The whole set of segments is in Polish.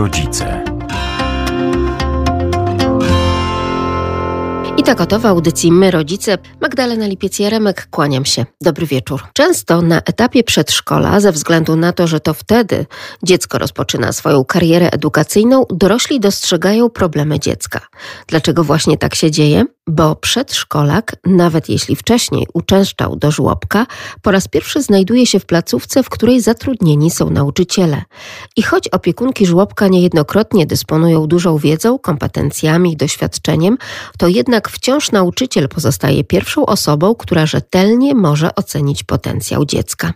rodzice. I oto w audycji My Rodzice, Magdalena Lipiec-Jaremek, kłaniam się. Dobry wieczór. Często na etapie przedszkola, ze względu na to, że to wtedy dziecko rozpoczyna swoją karierę edukacyjną, dorośli dostrzegają problemy dziecka. Dlaczego właśnie tak się dzieje? Bo przedszkolak, nawet jeśli wcześniej uczęszczał do żłobka, po raz pierwszy znajduje się w placówce, w której zatrudnieni są nauczyciele. I choć opiekunki żłobka niejednokrotnie dysponują dużą wiedzą, kompetencjami i doświadczeniem, to jednak wciąż nauczyciel pozostaje pierwszą osobą, która rzetelnie może ocenić potencjał dziecka.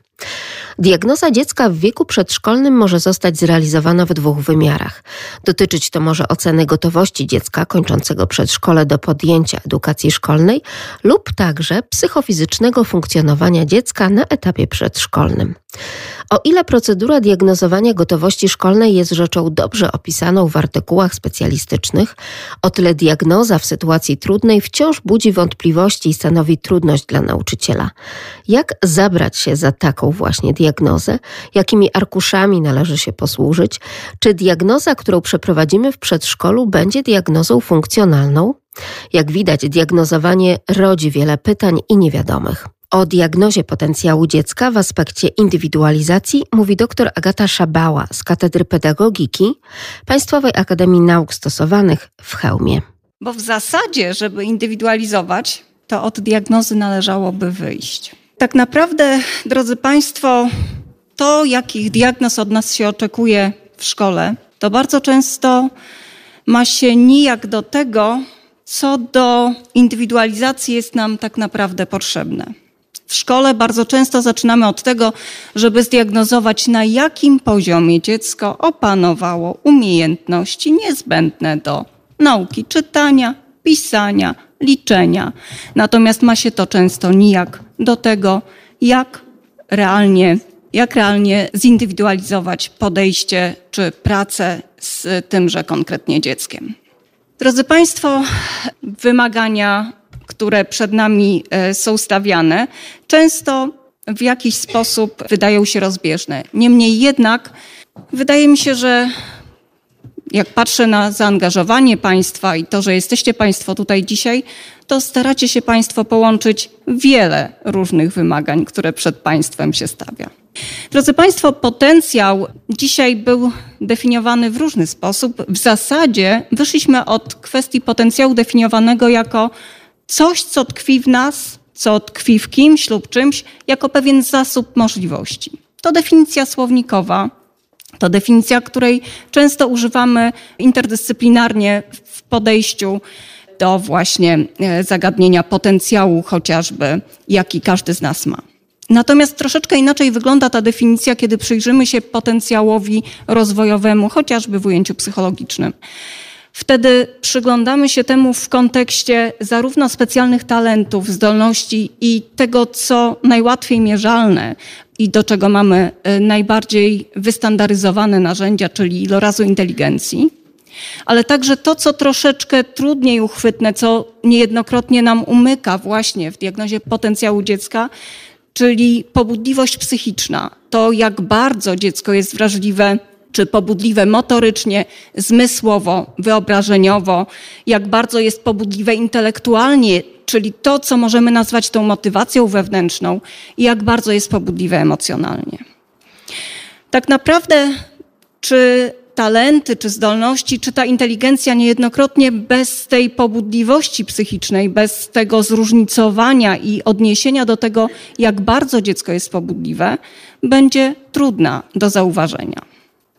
Diagnoza dziecka w wieku przedszkolnym może zostać zrealizowana w dwóch wymiarach. Dotyczyć to może oceny gotowości dziecka kończącego przedszkole do podjęcia edukacji szkolnej lub także psychofizycznego funkcjonowania dziecka na etapie przedszkolnym. O ile procedura diagnozowania gotowości szkolnej jest rzeczą dobrze opisaną w artykułach specjalistycznych, o tyle diagnoza w sytuacji trudnej wciąż budzi wątpliwości i stanowi trudność dla nauczyciela. Jak zabrać się za taką właśnie diagnozę? Jakimi arkuszami należy się posłużyć? Czy diagnoza, którą przeprowadzimy w przedszkolu, będzie diagnozą funkcjonalną? Jak widać, diagnozowanie rodzi wiele pytań i niewiadomych. O diagnozie potencjału dziecka w aspekcie indywidualizacji mówi dr Agata Szabała z Katedry Pedagogiki Państwowej Akademii Nauk Stosowanych w Chełmie. Bo w zasadzie, żeby indywidualizować, to od diagnozy należałoby wyjść. Tak naprawdę, drodzy Państwo, to jakich diagnoz od nas się oczekuje w szkole, to bardzo często ma się nijak do tego, co do indywidualizacji jest nam tak naprawdę potrzebne. W szkole bardzo często zaczynamy od tego, żeby zdiagnozować, na jakim poziomie dziecko opanowało umiejętności niezbędne do nauki czytania, pisania, liczenia. Natomiast ma się to często nijak do tego, jak realnie, jak realnie zindywidualizować podejście czy pracę z tymże konkretnie dzieckiem. Drodzy Państwo, wymagania które przed nami e, są stawiane, często w jakiś sposób wydają się rozbieżne. Niemniej jednak wydaje mi się, że jak patrzę na zaangażowanie państwa i to, że jesteście państwo tutaj dzisiaj, to staracie się państwo połączyć wiele różnych wymagań, które przed państwem się stawia. Drodzy Państwo, potencjał dzisiaj był definiowany w różny sposób. W zasadzie wyszliśmy od kwestii potencjału definiowanego jako coś, co tkwi w nas, co tkwi w kimś lub czymś, jako pewien zasób możliwości. To definicja słownikowa, to definicja, której często używamy interdyscyplinarnie w podejściu do właśnie e, zagadnienia potencjału, chociażby, jaki każdy z nas ma. Natomiast troszeczkę inaczej wygląda ta definicja, kiedy przyjrzymy się potencjałowi rozwojowemu, chociażby w ujęciu psychologicznym. Wtedy przyglądamy się temu w kontekście zarówno specjalnych talentów, zdolności i tego, co najłatwiej mierzalne i do czego mamy e, najbardziej wystandaryzowane narzędzia, czyli ilorazu inteligencji, ale także to, co troszeczkę trudniej uchwytne, co niejednokrotnie nam umyka właśnie w diagnozie potencjału dziecka, czyli pobudliwość psychiczna. To, jak bardzo dziecko jest wrażliwe czy pobudliwe motorycznie, zmysłowo, wyobrażeniowo, jak bardzo jest pobudliwe intelektualnie, czyli to, co możemy nazwać tą motywacją wewnętrzną, i jak bardzo jest pobudliwe emocjonalnie. Tak naprawdę, czy talenty, czy zdolności, czy ta inteligencja niejednokrotnie bez tej pobudliwości psychicznej, bez tego zróżnicowania i odniesienia do tego, jak bardzo dziecko jest pobudliwe, będzie trudna do zauważenia.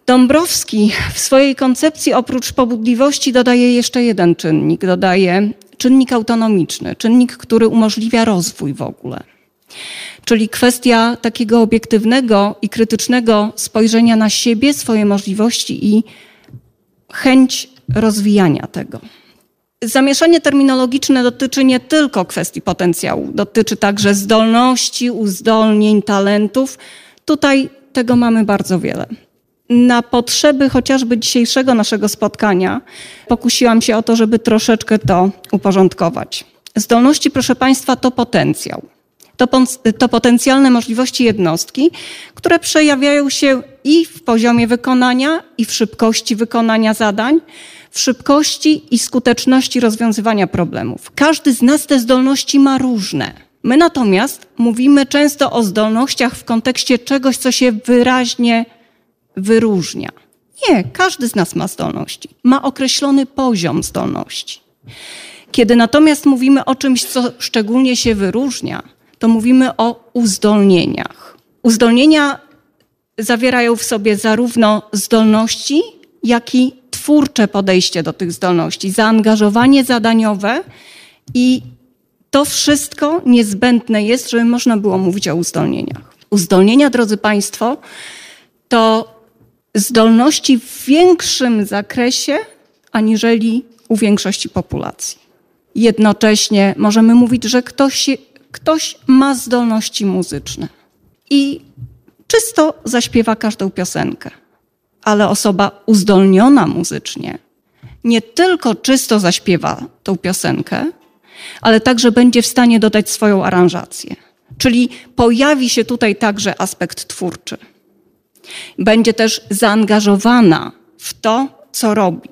Dąbrowski w swojej koncepcji oprócz pobudliwości dodaje jeszcze jeden czynnik, dodaje czynnik autonomiczny, czynnik, który umożliwia rozwój w ogóle. Czyli kwestia takiego obiektywnego i krytycznego spojrzenia na siebie, swoje możliwości i chęć rozwijania tego. Zamieszanie terminologiczne dotyczy nie tylko kwestii potencjału, dotyczy także zdolności, uzdolnień, talentów. Tutaj tego mamy bardzo wiele. Na potrzeby chociażby dzisiejszego naszego spotkania pokusiłam się o to, żeby troszeczkę to uporządkować. Zdolności, proszę Państwa, to potencjał. to, to potencjalne możliwości jednostki, które przejawiają się i w poziomie wykonania, i w szybkości wykonania zadań, w szybkości i skuteczności rozwiązywania problemów. Każdy z nas te zdolności ma różne. My natomiast mówimy często o zdolnościach w kontekście czegoś, co się wyraźnie wyróżnia. Nie, każdy z nas ma zdolności, ma określony poziom zdolności. Kiedy natomiast mówimy o czymś, co szczególnie się wyróżnia, to mówimy o uzdolnieniach. Uzdolnienia zawierają w sobie zarówno zdolności, jak i twórcze podejście do tych zdolności, zaangażowanie zadaniowe i to wszystko niezbędne jest, żeby można było mówić o uzdolnieniach. Uzdolnienia, drodzy Państwo, to zdolności w większym zakresie aniżeli u większości populacji. Jednocześnie możemy mówić, że ktoś, ktoś ma zdolności muzyczne i czysto zaśpiewa każdą piosenkę, ale osoba uzdolniona muzycznie nie tylko czysto zaśpiewa tą piosenkę, ale także będzie w stanie dodać swoją aranżację. Czyli pojawi się tutaj także aspekt twórczy. Będzie też zaangażowana w to, co robi.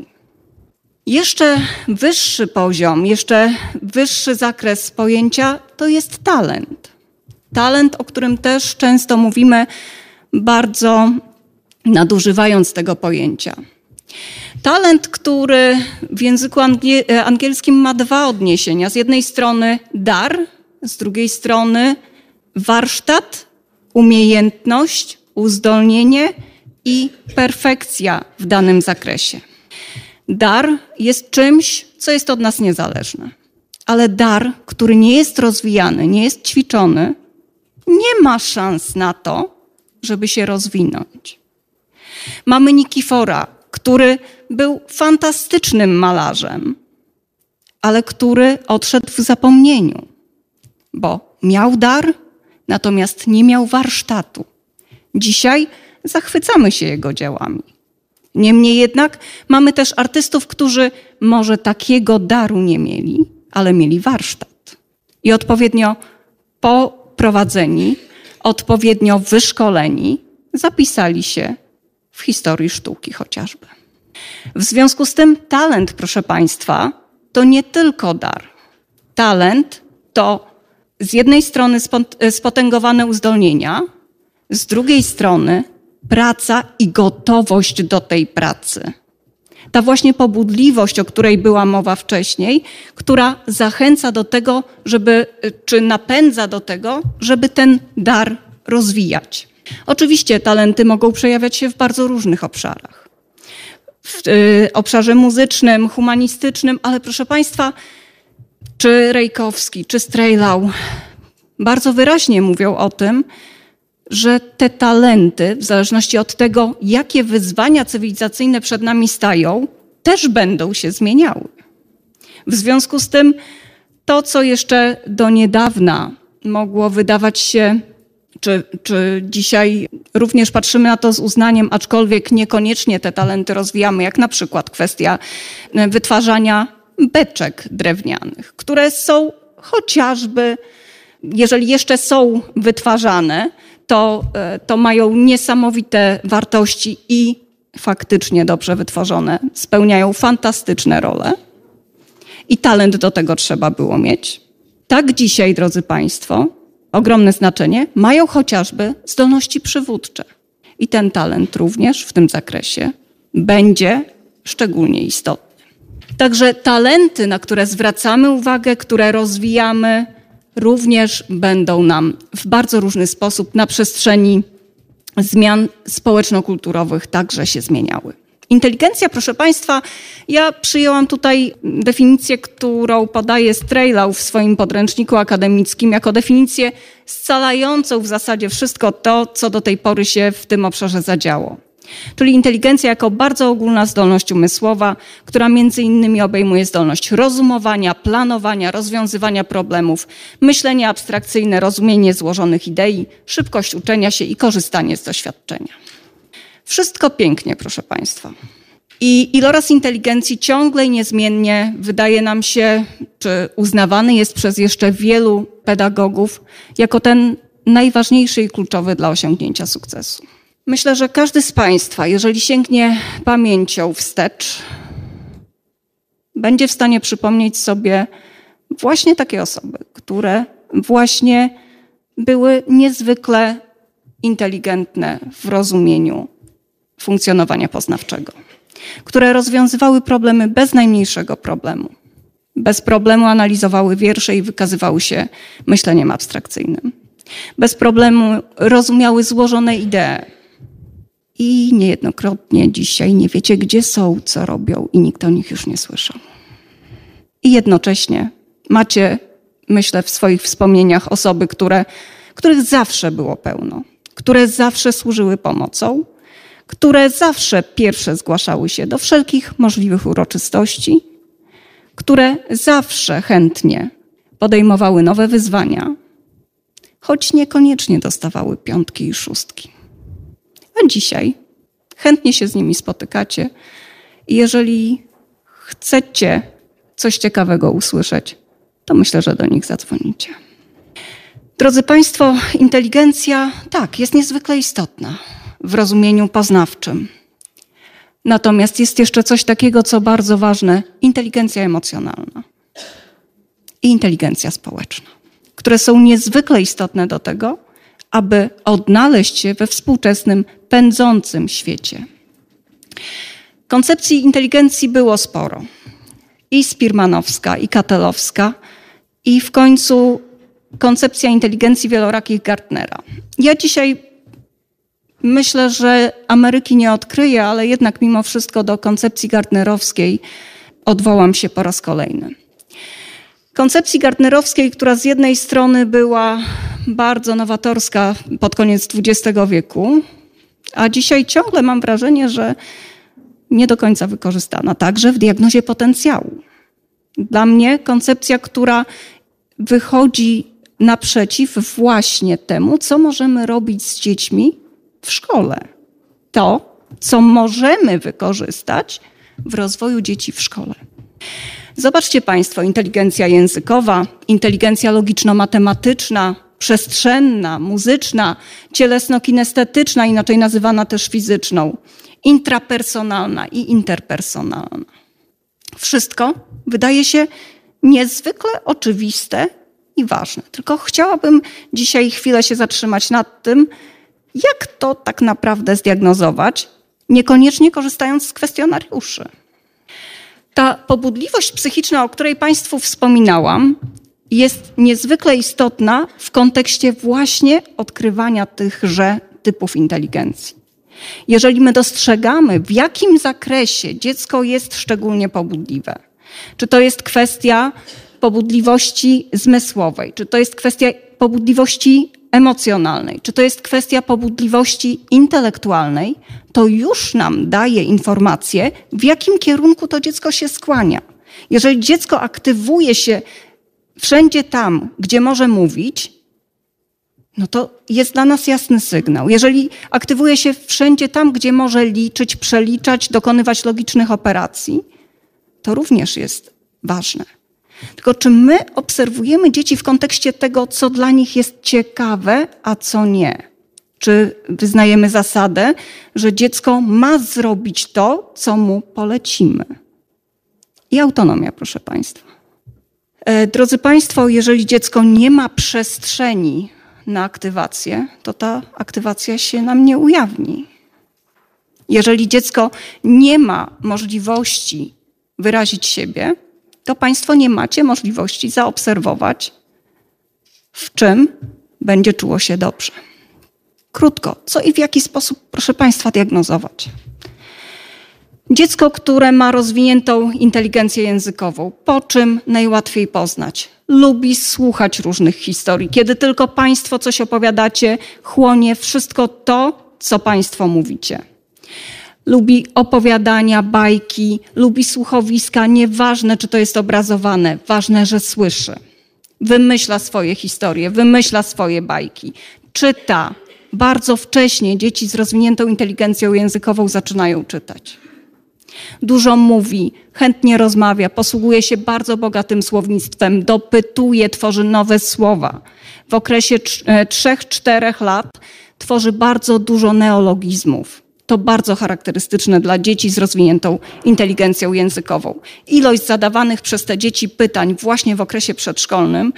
Jeszcze wyższy poziom, jeszcze wyższy zakres pojęcia to jest talent. Talent, o którym też często mówimy, bardzo nadużywając tego pojęcia. Talent, który w języku angielskim ma dwa odniesienia. Z jednej strony dar, z drugiej strony warsztat, umiejętność, uzdolnienie i perfekcja w danym zakresie. Dar jest czymś, co jest od nas niezależne. Ale dar, który nie jest rozwijany, nie jest ćwiczony, nie ma szans na to, żeby się rozwinąć. Mamy Nikifora, który był fantastycznym malarzem, ale który odszedł w zapomnieniu, bo miał dar, natomiast nie miał warsztatu. Dzisiaj zachwycamy się jego dziełami. Niemniej jednak mamy też artystów, którzy może takiego daru nie mieli, ale mieli warsztat. I odpowiednio poprowadzeni, odpowiednio wyszkoleni, zapisali się w historii sztuki chociażby. W związku z tym talent, proszę Państwa, to nie tylko dar. Talent to z jednej strony spotęgowane uzdolnienia, z drugiej strony praca i gotowość do tej pracy. Ta właśnie pobudliwość, o której była mowa wcześniej, która zachęca do tego, żeby, czy napędza do tego, żeby ten dar rozwijać. Oczywiście talenty mogą przejawiać się w bardzo różnych obszarach. W y, obszarze muzycznym, humanistycznym, ale proszę Państwa, czy Rejkowski, czy Strejlau bardzo wyraźnie mówią o tym, że te talenty, w zależności od tego, jakie wyzwania cywilizacyjne przed nami stają, też będą się zmieniały. W związku z tym, to, co jeszcze do niedawna mogło wydawać się, czy, czy dzisiaj również patrzymy na to z uznaniem, aczkolwiek niekoniecznie te talenty rozwijamy, jak na przykład kwestia wytwarzania beczek drewnianych, które są chociażby, jeżeli jeszcze są wytwarzane, to, e, to mają niesamowite wartości i faktycznie dobrze wytworzone, spełniają fantastyczne role. I talent do tego trzeba było mieć. Tak dzisiaj, drodzy Państwo, ogromne znaczenie mają chociażby zdolności przywódcze. I ten talent również w tym zakresie będzie szczególnie istotny. Także talenty, na które zwracamy uwagę, które rozwijamy, również będą nam w bardzo różny sposób na przestrzeni zmian społeczno-kulturowych także się zmieniały. Inteligencja, proszę Państwa, ja przyjęłam tutaj definicję, którą podaje Strejlau w swoim podręczniku akademickim, jako definicję scalającą w zasadzie wszystko to, co do tej pory się w tym obszarze zadziało. Czyli inteligencja jako bardzo ogólna zdolność umysłowa, która między innymi obejmuje zdolność rozumowania, planowania, rozwiązywania problemów, myślenie abstrakcyjne, rozumienie złożonych idei, szybkość uczenia się i korzystanie z doświadczenia. Wszystko pięknie, proszę Państwa. I iloraz inteligencji ciągle i niezmiennie wydaje nam się, czy uznawany jest przez jeszcze wielu pedagogów jako ten najważniejszy i kluczowy dla osiągnięcia sukcesu. Myślę, że każdy z Państwa, jeżeli sięgnie pamięcią wstecz, będzie w stanie przypomnieć sobie właśnie takie osoby, które właśnie były niezwykle inteligentne w rozumieniu funkcjonowania poznawczego, które rozwiązywały problemy bez najmniejszego problemu. Bez problemu analizowały wiersze i wykazywały się myśleniem abstrakcyjnym. Bez problemu rozumiały złożone idee. I niejednokrotnie dzisiaj nie wiecie, gdzie są, co robią, i nikt o nich już nie słyszał. I jednocześnie macie, myślę, w swoich wspomnieniach osoby, które, których zawsze było pełno, które zawsze służyły pomocą, które zawsze pierwsze zgłaszały się do wszelkich możliwych uroczystości, które zawsze chętnie podejmowały nowe wyzwania, choć niekoniecznie dostawały piątki i szóstki. A dzisiaj chętnie się z nimi spotykacie i jeżeli chcecie coś ciekawego usłyszeć, to myślę, że do nich zadzwonicie. Drodzy Państwo, inteligencja tak, jest niezwykle istotna w rozumieniu poznawczym. Natomiast jest jeszcze coś takiego, co bardzo ważne inteligencja emocjonalna i inteligencja społeczna, które są niezwykle istotne do tego, aby odnaleźć się we współczesnym, pędzącym świecie. Koncepcji inteligencji było sporo. I Spirmanowska, i Katelowska, i w końcu koncepcja inteligencji wielorakich Gartnera. Ja dzisiaj myślę, że Ameryki nie odkryję, ale jednak mimo wszystko do koncepcji Gartnerowskiej odwołam się po raz kolejny. Koncepcji Gartnerowskiej, która z jednej strony była bardzo nowatorska pod koniec XX wieku, a dzisiaj ciągle mam wrażenie, że nie do końca wykorzystana, także w diagnozie potencjału. Dla mnie koncepcja, która wychodzi naprzeciw właśnie temu, co możemy robić z dziećmi w szkole. To, co możemy wykorzystać w rozwoju dzieci w szkole. Zobaczcie Państwo, inteligencja językowa, inteligencja logiczno-matematyczna, przestrzenna, muzyczna, cielesno-kinestetyczna, inaczej nazywana też fizyczną, intrapersonalna i interpersonalna. Wszystko wydaje się niezwykle oczywiste i ważne. Tylko chciałabym dzisiaj chwilę się zatrzymać nad tym, jak to tak naprawdę zdiagnozować, niekoniecznie korzystając z kwestionariuszy. Ta pobudliwość psychiczna, o której Państwu wspominałam, jest niezwykle istotna w kontekście właśnie odkrywania tychże typów inteligencji. Jeżeli my dostrzegamy, w jakim zakresie dziecko jest szczególnie pobudliwe, czy to jest kwestia pobudliwości zmysłowej, czy to jest kwestia pobudliwości emocjonalnej, czy to jest kwestia pobudliwości intelektualnej, to już nam daje informację, w jakim kierunku to dziecko się skłania. Jeżeli dziecko aktywuje się wszędzie tam, gdzie może mówić, no to jest dla nas jasny sygnał. Jeżeli aktywuje się wszędzie tam, gdzie może liczyć, przeliczać, dokonywać logicznych operacji, to również jest ważne. Tylko czy my obserwujemy dzieci w kontekście tego, co dla nich jest ciekawe, a co nie? Czy wyznajemy zasadę, że dziecko ma zrobić to, co mu polecimy? I autonomia, proszę Państwa. E, drodzy Państwo, jeżeli dziecko nie ma przestrzeni na aktywację, to ta aktywacja się nam nie ujawni. Jeżeli dziecko nie ma możliwości wyrazić siebie, to Państwo nie macie możliwości zaobserwować, w czym będzie czuło się dobrze. Krótko, co i w jaki sposób, proszę Państwa, diagnozować? Dziecko, które ma rozwiniętą inteligencję językową, po czym najłatwiej poznać? Lubi słuchać różnych historii. Kiedy tylko Państwo coś opowiadacie, chłonie wszystko to, co Państwo mówicie lubi opowiadania, bajki, lubi słuchowiska, nieważne czy to jest obrazowane, ważne, że słyszy. Wymyśla swoje historie, wymyśla swoje bajki, czyta. Bardzo wcześnie dzieci z rozwiniętą inteligencją językową zaczynają czytać. Dużo mówi, chętnie rozmawia, posługuje się bardzo bogatym słownictwem, dopytuje, tworzy nowe słowa. W okresie 3-4 e, lat tworzy bardzo dużo neologizmów. To bardzo charakterystyczne dla dzieci z rozwiniętą inteligencją językową. Ilość zadawanych przez te dzieci pytań właśnie w okresie przedszkolnym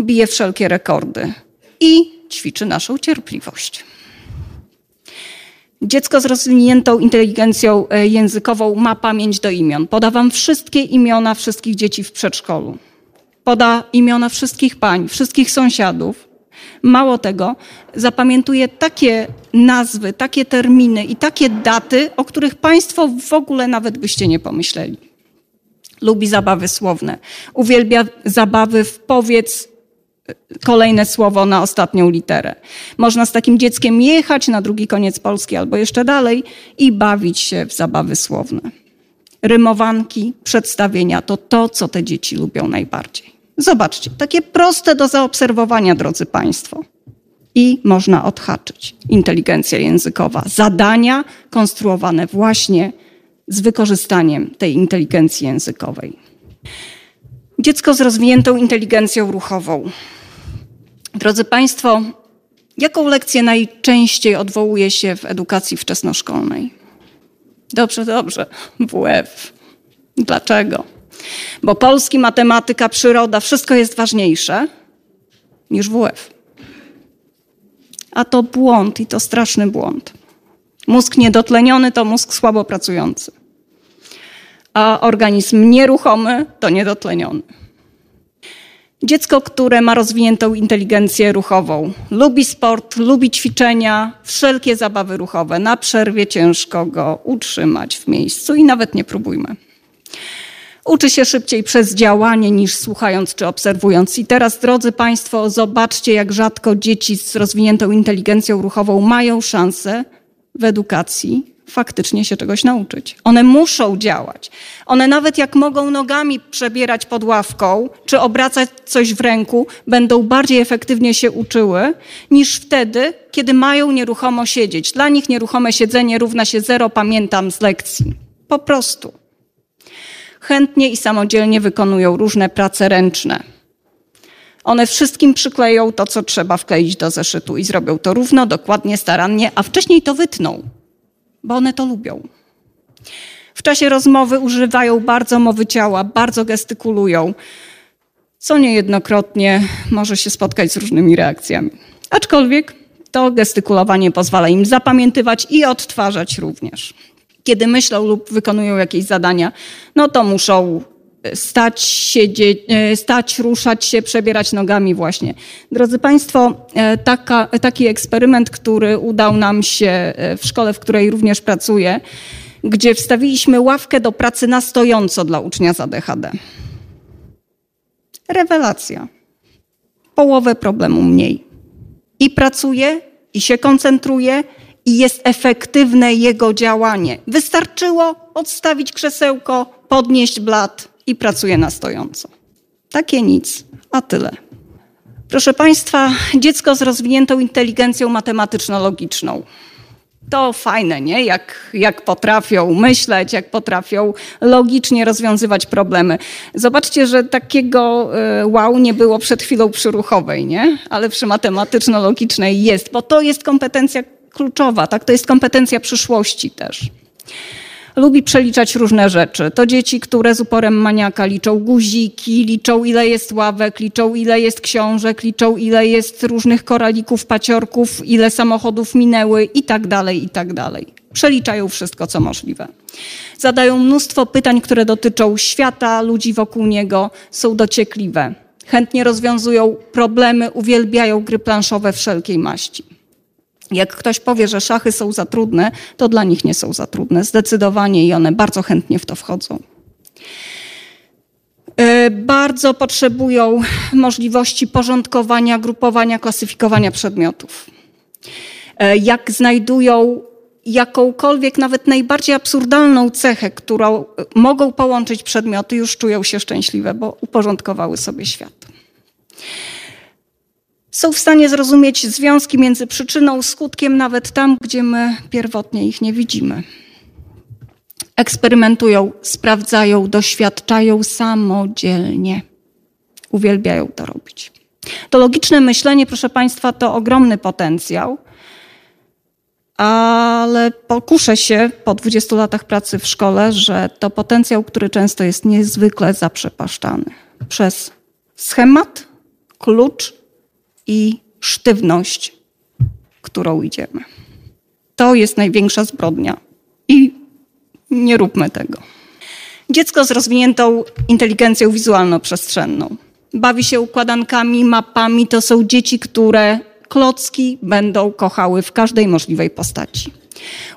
bije wszelkie rekordy i ćwiczy naszą cierpliwość. Dziecko z rozwiniętą inteligencją e, językową ma pamięć do imion. Poda wam wszystkie imiona wszystkich dzieci w przedszkolu. Poda imiona wszystkich pań, wszystkich sąsiadów. Mało tego, zapamiętuje takie nazwy, takie terminy i takie daty, o których Państwo w ogóle nawet byście nie pomyśleli. Lubi zabawy słowne. Uwielbia zabawy w powiedz, kolejne słowo na ostatnią literę. Można z takim dzieckiem jechać na drugi koniec Polski albo jeszcze dalej i bawić się w zabawy słowne. Rymowanki, przedstawienia to to, co te dzieci lubią najbardziej. Zobaczcie, takie proste do zaobserwowania, drodzy Państwo. I można odhaczyć. Inteligencja językowa. Zadania konstruowane właśnie z wykorzystaniem tej inteligencji językowej. Dziecko z rozwiniętą inteligencją ruchową. Drodzy Państwo, jaką lekcję najczęściej odwołuje się w edukacji wczesnoszkolnej? Dobrze, dobrze. WF. Dlaczego? Bo polski, matematyka, przyroda, wszystko jest ważniejsze niż WF. A to błąd i to straszny błąd. Mózg niedotleniony to mózg słabo pracujący. A organizm nieruchomy to niedotleniony. Dziecko, które ma rozwiniętą inteligencję ruchową, lubi sport, lubi ćwiczenia, wszelkie zabawy ruchowe. Na przerwie ciężko go utrzymać w miejscu i nawet nie próbujmy. Uczy się szybciej przez działanie niż słuchając czy obserwując. I teraz, drodzy Państwo, zobaczcie, jak rzadko dzieci z rozwiniętą inteligencją ruchową mają szansę w edukacji faktycznie się czegoś nauczyć. One muszą działać. One nawet jak mogą nogami przebierać pod ławką, czy obracać coś w ręku, będą bardziej efektywnie się uczyły, niż wtedy, kiedy mają nieruchomo siedzieć. Dla nich nieruchome siedzenie równa się zero, pamiętam z lekcji. Po prostu. Chętnie i samodzielnie wykonują różne prace ręczne. One wszystkim przykleją to, co trzeba wkleić do zeszytu i zrobią to równo, dokładnie, starannie, a wcześniej to wytną bo one to lubią. W czasie rozmowy używają bardzo mowy ciała, bardzo gestykulują, co niejednokrotnie może się spotkać z różnymi reakcjami. Aczkolwiek to gestykulowanie pozwala im zapamiętywać i odtwarzać również. Kiedy myślą lub wykonują jakieś zadania, no to muszą stać, siedzieć, e, stać, ruszać się, przebierać nogami właśnie. Drodzy Państwo, e, taka, taki eksperyment, który udał nam się e, w szkole, w której również pracuję, gdzie wstawiliśmy ławkę do pracy na stojąco dla ucznia z ADHD. Rewelacja. Połowę problemu mniej. I pracuje, i się koncentruje, i jest efektywne jego działanie. Wystarczyło odstawić krzesełko, podnieść blat i pracuje na stojąco. Takie nic, a tyle. Proszę Państwa, dziecko z rozwiniętą inteligencją matematyczno-logiczną. To fajne, nie? Jak, jak potrafią myśleć, jak potrafią logicznie rozwiązywać problemy. Zobaczcie, że takiego y, wow nie było przed chwilą przy ruchowej, nie? Ale przy matematyczno-logicznej jest, bo to jest kompetencja kluczowa, tak? To jest kompetencja przyszłości też lubi przeliczać różne rzeczy. To dzieci, które z uporem maniaka liczą guziki, liczą ile jest ławek, liczą ile jest książek, liczą ile jest różnych koralików, paciorków, ile samochodów minęły i tak dalej, i tak dalej. Przeliczają wszystko, co możliwe. Zadają mnóstwo pytań, które dotyczą świata, ludzi wokół niego, są dociekliwe. Chętnie rozwiązują problemy, uwielbiają gry planszowe wszelkiej maści. Jak ktoś powie, że szachy są za trudne, to dla nich nie są za trudne. Zdecydowanie i one bardzo chętnie w to wchodzą. E, bardzo potrzebują możliwości porządkowania, grupowania, klasyfikowania przedmiotów. E, jak znajdują jakąkolwiek, nawet najbardziej absurdalną cechę, którą mogą połączyć przedmioty, już czują się szczęśliwe, bo uporządkowały sobie świat są w stanie zrozumieć związki między przyczyną, skutkiem, nawet tam, gdzie my pierwotnie ich nie widzimy. Eksperymentują, sprawdzają, doświadczają samodzielnie. Uwielbiają to robić. To logiczne myślenie, proszę Państwa, to ogromny potencjał, ale pokuszę się po 20 latach pracy w szkole, że to potencjał, który często jest niezwykle zaprzepaszczany przez schemat, klucz i sztywność, którą idziemy. To jest największa zbrodnia i nie róbmy tego. Dziecko z rozwiniętą inteligencją wizualno-przestrzenną. Bawi się układankami, mapami. To są dzieci, które klocki będą kochały w każdej możliwej postaci.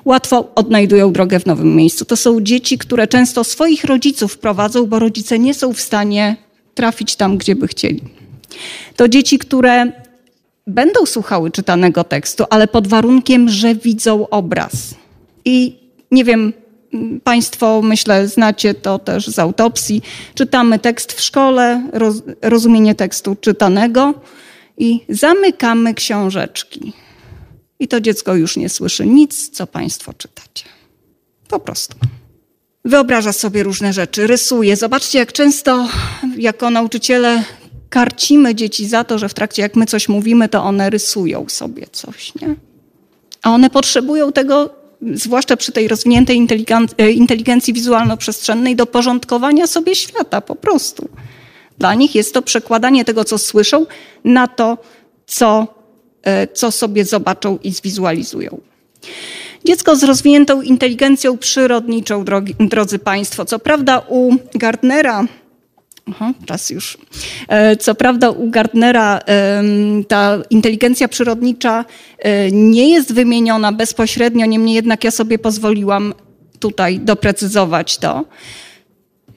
Łatwo odnajdują drogę w nowym miejscu. To są dzieci, które często swoich rodziców prowadzą, bo rodzice nie są w stanie trafić tam, gdzie by chcieli. To dzieci, które będą słuchały czytanego tekstu, ale pod warunkiem, że widzą obraz. I nie wiem, Państwo, myślę, znacie to też z autopsji. Czytamy tekst w szkole, roz, rozumienie tekstu czytanego i zamykamy książeczki. I to dziecko już nie słyszy nic, co Państwo czytacie. Po prostu. Wyobraża sobie różne rzeczy, rysuje. Zobaczcie, jak często jako nauczyciele karcimy dzieci za to, że w trakcie jak my coś mówimy, to one rysują sobie coś, nie? A one potrzebują tego, zwłaszcza przy tej rozwiniętej e, inteligencji wizualno-przestrzennej, do porządkowania sobie świata po prostu. Dla nich jest to przekładanie tego, co słyszą, na to, co, e, co sobie zobaczą i zwizualizują. Dziecko z rozwiniętą inteligencją przyrodniczą, drogi, drodzy Państwo. Co prawda u Gardnera Aha, czas już. E, co prawda u Gardnera ta inteligencja przyrodnicza e, nie jest wymieniona bezpośrednio, niemniej jednak ja sobie pozwoliłam tutaj doprecyzować to.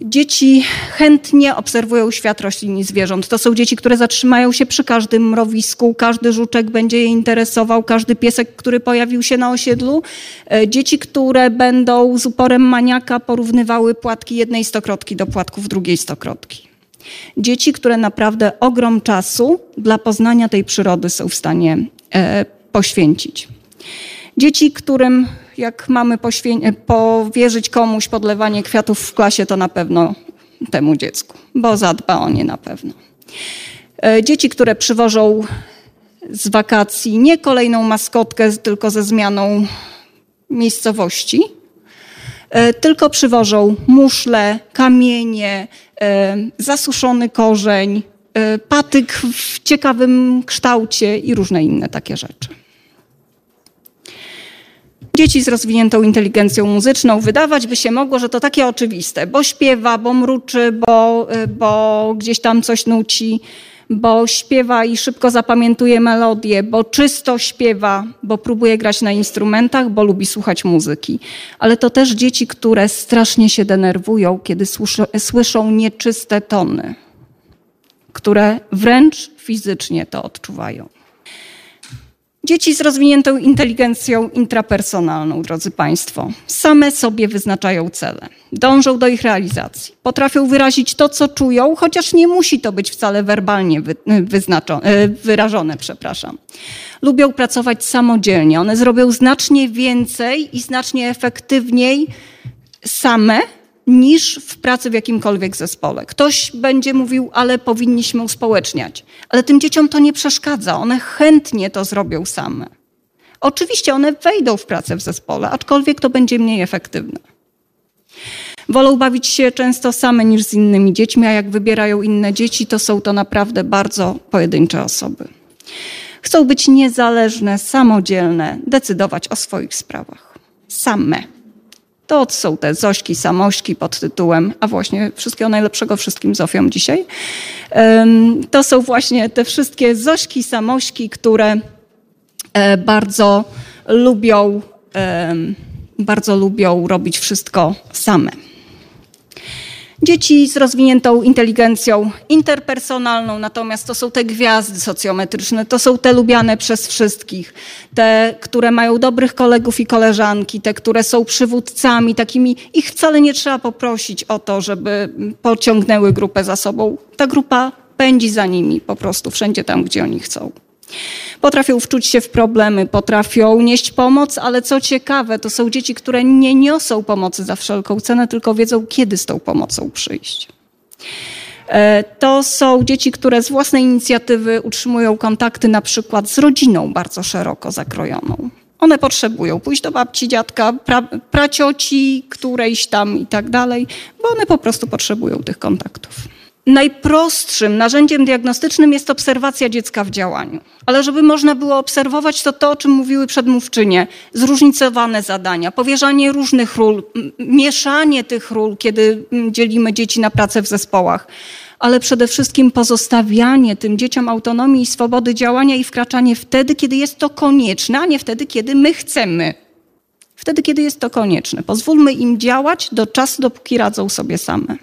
Dzieci chętnie obserwują świat roślin i zwierząt. To są dzieci, które zatrzymają się przy każdym mrowisku, każdy żuczek będzie je interesował, każdy piesek, który pojawił się na osiedlu. E, dzieci, które będą z uporem maniaka porównywały płatki jednej stokrotki do płatków drugiej stokrotki. Dzieci, które naprawdę ogrom czasu dla poznania tej przyrody są w stanie e, poświęcić. Dzieci, którym jak mamy powierzyć komuś podlewanie kwiatów w klasie, to na pewno temu dziecku, bo zadba o nie na pewno. E, dzieci, które przywożą z wakacji nie kolejną maskotkę, tylko ze zmianą miejscowości, e, tylko przywożą muszle, kamienie, e, zasuszony korzeń, patyk w ciekawym kształcie i różne inne takie rzeczy. Dzieci z rozwiniętą inteligencją muzyczną wydawać by się mogło, że to takie oczywiste, bo śpiewa, bo mruczy, bo, y, bo gdzieś tam coś nuci, bo śpiewa i szybko zapamiętuje melodię, bo czysto śpiewa, bo próbuje grać na instrumentach, bo lubi słuchać muzyki. Ale to też dzieci, które strasznie się denerwują, kiedy słyszą nieczyste tony, które wręcz fizycznie to odczuwają. Dzieci z rozwiniętą inteligencją intrapersonalną, drodzy Państwo, same sobie wyznaczają cele, dążą do ich realizacji, potrafią wyrazić to, co czują, chociaż nie musi to być wcale werbalnie e, wyrażone. Przepraszam. Lubią pracować samodzielnie. One zrobią znacznie więcej i znacznie efektywniej same niż w pracy w jakimkolwiek zespole. Ktoś będzie mówił, ale powinniśmy uspołeczniać. Ale tym dzieciom to nie przeszkadza. One chętnie to zrobią same. Oczywiście one wejdą w pracę w zespole, aczkolwiek to będzie mniej efektywne. Wolą bawić się często same niż z innymi dziećmi, a jak wybierają inne dzieci, to są to naprawdę bardzo pojedyncze osoby. Chcą być niezależne, samodzielne, decydować o swoich sprawach. Same. To są te Zośki, Samośki pod tytułem, a właśnie wszystkiego najlepszego wszystkim Zofiom dzisiaj. To są właśnie te wszystkie Zośki, Samośki, które e, bardzo lubią, bardzo lubią robić wszystko same. Dzieci z rozwiniętą inteligencją interpersonalną, natomiast to są te gwiazdy socjometryczne, to są te lubiane przez wszystkich, te, które mają dobrych kolegów i koleżanki, te, które są przywódcami, takimi, ich wcale nie trzeba poprosić o to, żeby pociągnęły grupę za sobą. Ta grupa pędzi za nimi po prostu wszędzie tam, gdzie oni chcą. Potrafią wczuć się w problemy, potrafią nieść pomoc, ale co ciekawe, to są dzieci, które nie niosą pomocy za wszelką cenę, tylko wiedzą, kiedy z tą pomocą przyjść. E, to są dzieci, które z własnej inicjatywy utrzymują kontakty na przykład z rodziną bardzo szeroko zakrojoną. One potrzebują pójść do babci, dziadka, pra, pracioci, którejś tam i tak dalej, bo one po prostu potrzebują tych kontaktów. Najprostszym narzędziem diagnostycznym jest obserwacja dziecka w działaniu. Ale żeby można było obserwować, to to, o czym mówiły przedmówczynie, zróżnicowane zadania, powierzanie różnych ról, mieszanie tych ról, kiedy dzielimy dzieci na pracę w zespołach, ale przede wszystkim pozostawianie tym dzieciom autonomii i swobody działania i wkraczanie wtedy, kiedy jest to konieczne, a nie wtedy, kiedy my chcemy. Wtedy, kiedy jest to konieczne. Pozwólmy im działać do czasu, dopóki radzą sobie same.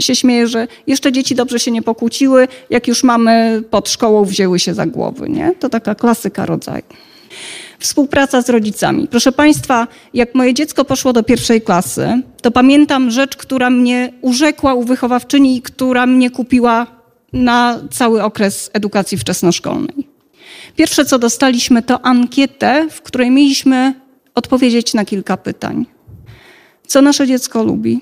Się śmieję, że jeszcze dzieci dobrze się nie pokłóciły, jak już mamy pod szkołą wzięły się za głowy. Nie? To taka klasyka rodzaju. Współpraca z rodzicami. Proszę Państwa, jak moje dziecko poszło do pierwszej klasy, to pamiętam rzecz, która mnie urzekła u wychowawczyni i która mnie kupiła na cały okres edukacji wczesnoszkolnej. Pierwsze, co dostaliśmy, to ankietę, w której mieliśmy odpowiedzieć na kilka pytań. Co nasze dziecko lubi?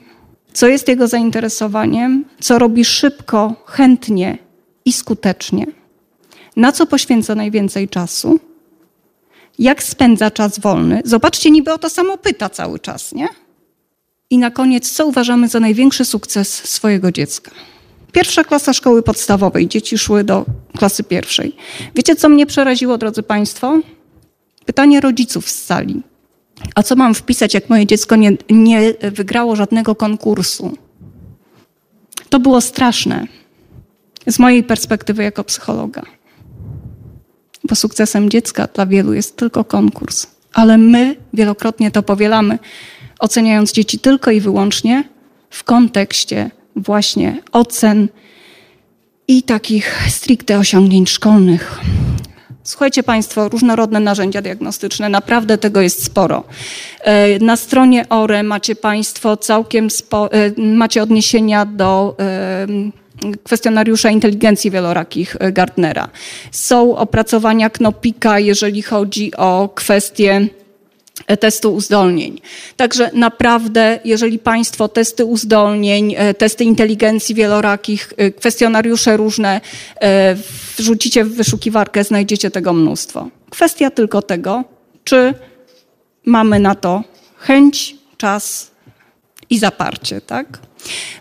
Co jest jego zainteresowaniem? Co robi szybko, chętnie i skutecznie? Na co poświęca najwięcej czasu? jak spędza czas wolny. Zobaczcie, niby o to samo pyta cały czas, nie? I na koniec, co uważamy za największy sukces swojego dziecka? Pierwsza klasa szkoły podstawowej, dzieci szły do klasy pierwszej. Wiecie, co mnie przeraziło, drodzy Państwo? Pytanie rodziców z sali. A co mam wpisać, jak moje dziecko nie, nie wygrało żadnego konkursu? To było straszne z mojej perspektywy jako psychologa bo sukcesem dziecka dla wielu jest tylko konkurs. Ale my wielokrotnie to powielamy, oceniając dzieci tylko i wyłącznie w kontekście właśnie ocen i takich stricte osiągnięć szkolnych. Słuchajcie Państwo, różnorodne narzędzia diagnostyczne, naprawdę tego jest sporo. E, na stronie ORE macie Państwo całkiem spo, e, macie odniesienia do kwestionariusza inteligencji wielorakich e, Gartnera. Są opracowania Knopika, jeżeli chodzi o kwestie testu uzdolnień. Także naprawdę, jeżeli Państwo testy uzdolnień, e, testy inteligencji wielorakich, kwestionariusze różne wrzucicie w wyszukiwarkę, znajdziecie tego mnóstwo. Kwestia tylko tego, czy mamy na to chęć, czas i zaparcie, tak?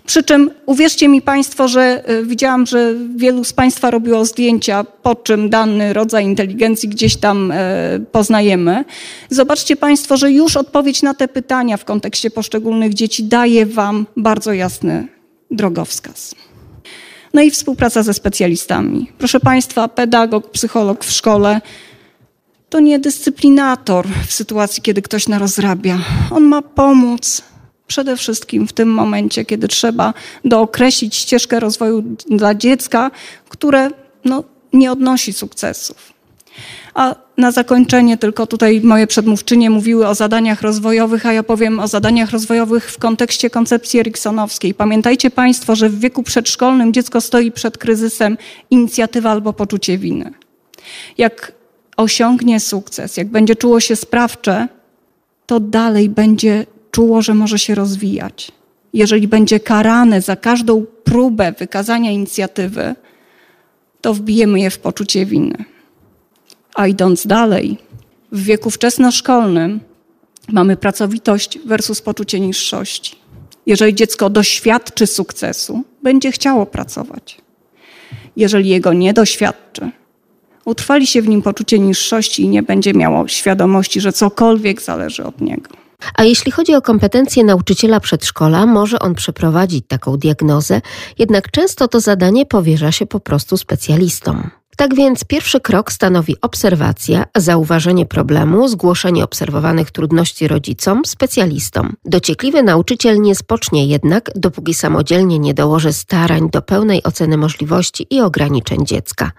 Przy czym uwierzcie mi Państwo, że e, widziałam, że wielu z Państwa robiło zdjęcia, po czym dany rodzaj inteligencji gdzieś tam e, poznajemy. Zobaczcie Państwo, że już odpowiedź na te pytania w kontekście poszczególnych dzieci daje Wam bardzo jasny drogowskaz. No i współpraca ze specjalistami. Proszę Państwa, pedagog, psycholog w szkole to nie dyscyplinator w sytuacji, kiedy ktoś narozrabia. On ma pomóc Przede wszystkim w tym momencie, kiedy trzeba dookreślić ścieżkę rozwoju dla dziecka, które no, nie odnosi sukcesów. A na zakończenie tylko tutaj moje przedmówczynie mówiły o zadaniach rozwojowych, a ja powiem o zadaniach rozwojowych w kontekście koncepcji eriksonowskiej. Pamiętajcie Państwo, że w wieku przedszkolnym dziecko stoi przed kryzysem inicjatywa albo poczucie winy. Jak osiągnie sukces, jak będzie czuło się sprawcze, to dalej będzie czuło, że może się rozwijać. Jeżeli będzie karane za każdą próbę wykazania inicjatywy, to wbijemy je w poczucie winy. A idąc dalej, w wieku wczesnoszkolnym mamy pracowitość versus poczucie niższości. Jeżeli dziecko doświadczy sukcesu, będzie chciało pracować. Jeżeli jego nie doświadczy, utrwali się w nim poczucie niższości i nie będzie miało świadomości, że cokolwiek zależy od niego. A jeśli chodzi o kompetencje nauczyciela przedszkola, może on przeprowadzić taką diagnozę, jednak często to zadanie powierza się po prostu specjalistom. Tak więc pierwszy krok stanowi obserwacja, zauważenie problemu, zgłoszenie obserwowanych trudności rodzicom, specjalistom. Dociekliwy nauczyciel nie spocznie jednak, dopóki samodzielnie nie dołoży starań do pełnej oceny możliwości i ograniczeń dziecka.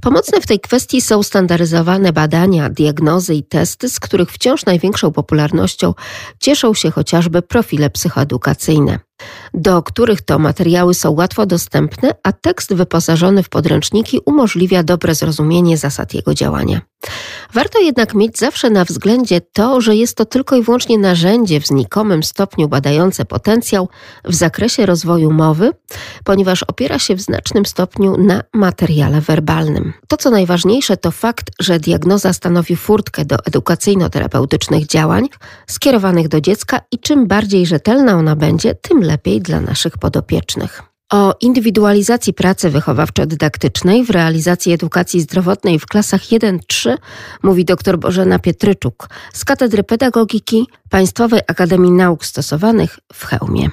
Pomocne w tej kwestii są standaryzowane badania, diagnozy i testy, z których wciąż największą popularnością cieszą się chociażby profile psychoedukacyjne. Do których to materiały są łatwo dostępne, a tekst wyposażony w podręczniki umożliwia dobre zrozumienie zasad jego działania. Warto jednak mieć zawsze na względzie to, że jest to tylko i wyłącznie narzędzie w znikomym stopniu badające potencjał w zakresie rozwoju mowy, ponieważ opiera się w znacznym stopniu na materiale werbalnym. To, co najważniejsze, to fakt, że diagnoza stanowi furtkę do edukacyjno-terapeutycznych działań skierowanych do dziecka i czym bardziej rzetelna ona będzie, tym lepiej dla naszych podopiecznych. O indywidualizacji pracy wychowawczo-dydaktycznej w realizacji edukacji zdrowotnej w klasach 1-3 mówi dr Bożena Pietryczuk z Katedry Pedagogiki Państwowej Akademii Nauk Stosowanych w Chełmie.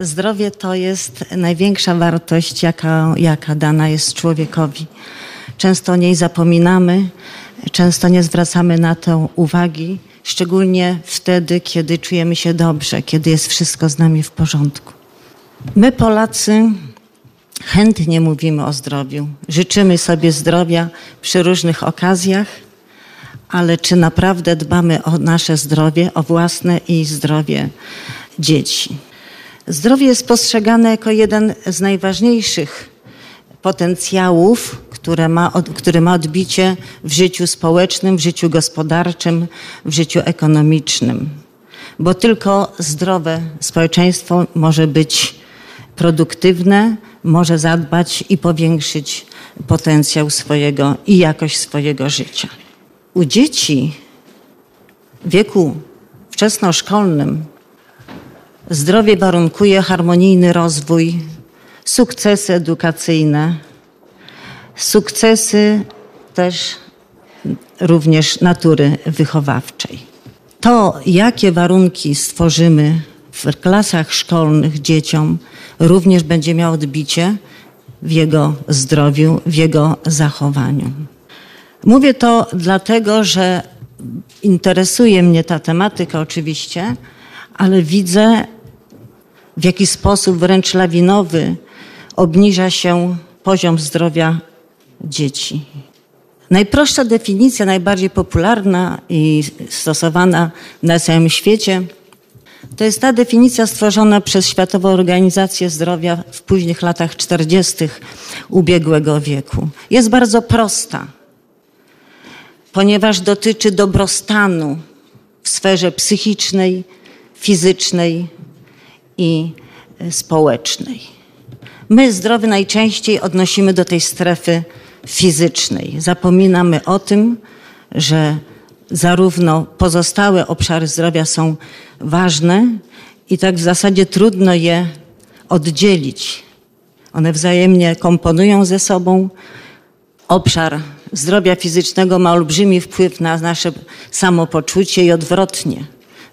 Zdrowie to jest największa wartość, jaka, jaka dana jest człowiekowi. Często o niej zapominamy, często nie zwracamy na to uwagi, szczególnie wtedy, kiedy czujemy się dobrze, kiedy jest wszystko z nami w porządku. My, Polacy, chętnie mówimy o zdrowiu. Życzymy sobie zdrowia przy różnych okazjach, ale czy naprawdę dbamy o nasze zdrowie, o własne i zdrowie dzieci? Zdrowie jest postrzegane jako jeden z najważniejszych potencjałów, które ma, który ma odbicie w życiu społecznym, w życiu gospodarczym, w życiu ekonomicznym. Bo tylko zdrowe społeczeństwo może być produktywne, może zadbać i powiększyć potencjał swojego i jakość swojego życia. U dzieci w wieku wczesnoszkolnym zdrowie warunkuje harmonijny rozwój, sukcesy edukacyjne, sukcesy też również natury wychowawczej. To, jakie warunki stworzymy w klasach szkolnych dzieciom, również będzie miał odbicie w jego zdrowiu, w jego zachowaniu. Mówię to dlatego, że interesuje mnie ta tematyka oczywiście, ale widzę w jaki sposób wręcz lawinowy obniża się poziom zdrowia dzieci. Najprostsza definicja, najbardziej popularna i stosowana na całym świecie to jest ta definicja stworzona przez Światową Organizację Zdrowia w późnych latach 40. ubiegłego wieku. Jest bardzo prosta, ponieważ dotyczy dobrostanu w sferze psychicznej, fizycznej i społecznej. My zdrowy najczęściej odnosimy do tej strefy fizycznej. Zapominamy o tym, że zarówno pozostałe obszary zdrowia są ważne i tak w zasadzie trudno je oddzielić. One wzajemnie komponują ze sobą. Obszar zdrowia fizycznego ma olbrzymi wpływ na nasze samopoczucie i odwrotnie.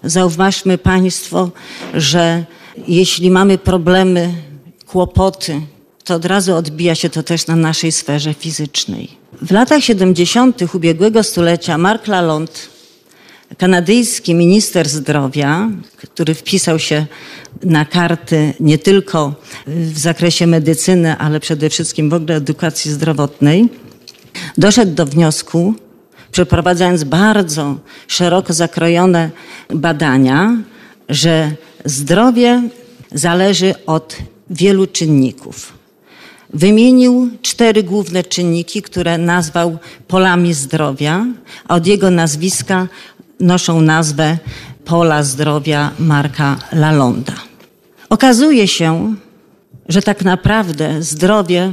Zauważmy Państwo, że jeśli mamy problemy, kłopoty, to od razu odbija się to też na naszej sferze fizycznej. W latach 70. ubiegłego stulecia Mark Lalonde, kanadyjski minister zdrowia, który wpisał się na karty nie tylko w zakresie medycyny, ale przede wszystkim w ogóle edukacji zdrowotnej, doszedł do wniosku, przeprowadzając bardzo szeroko zakrojone badania, że zdrowie zależy od wielu czynników. Wymienił cztery główne czynniki, które nazwał polami zdrowia, a od jego nazwiska noszą nazwę Pola Zdrowia Marka Lalonda. Okazuje się, że tak naprawdę zdrowie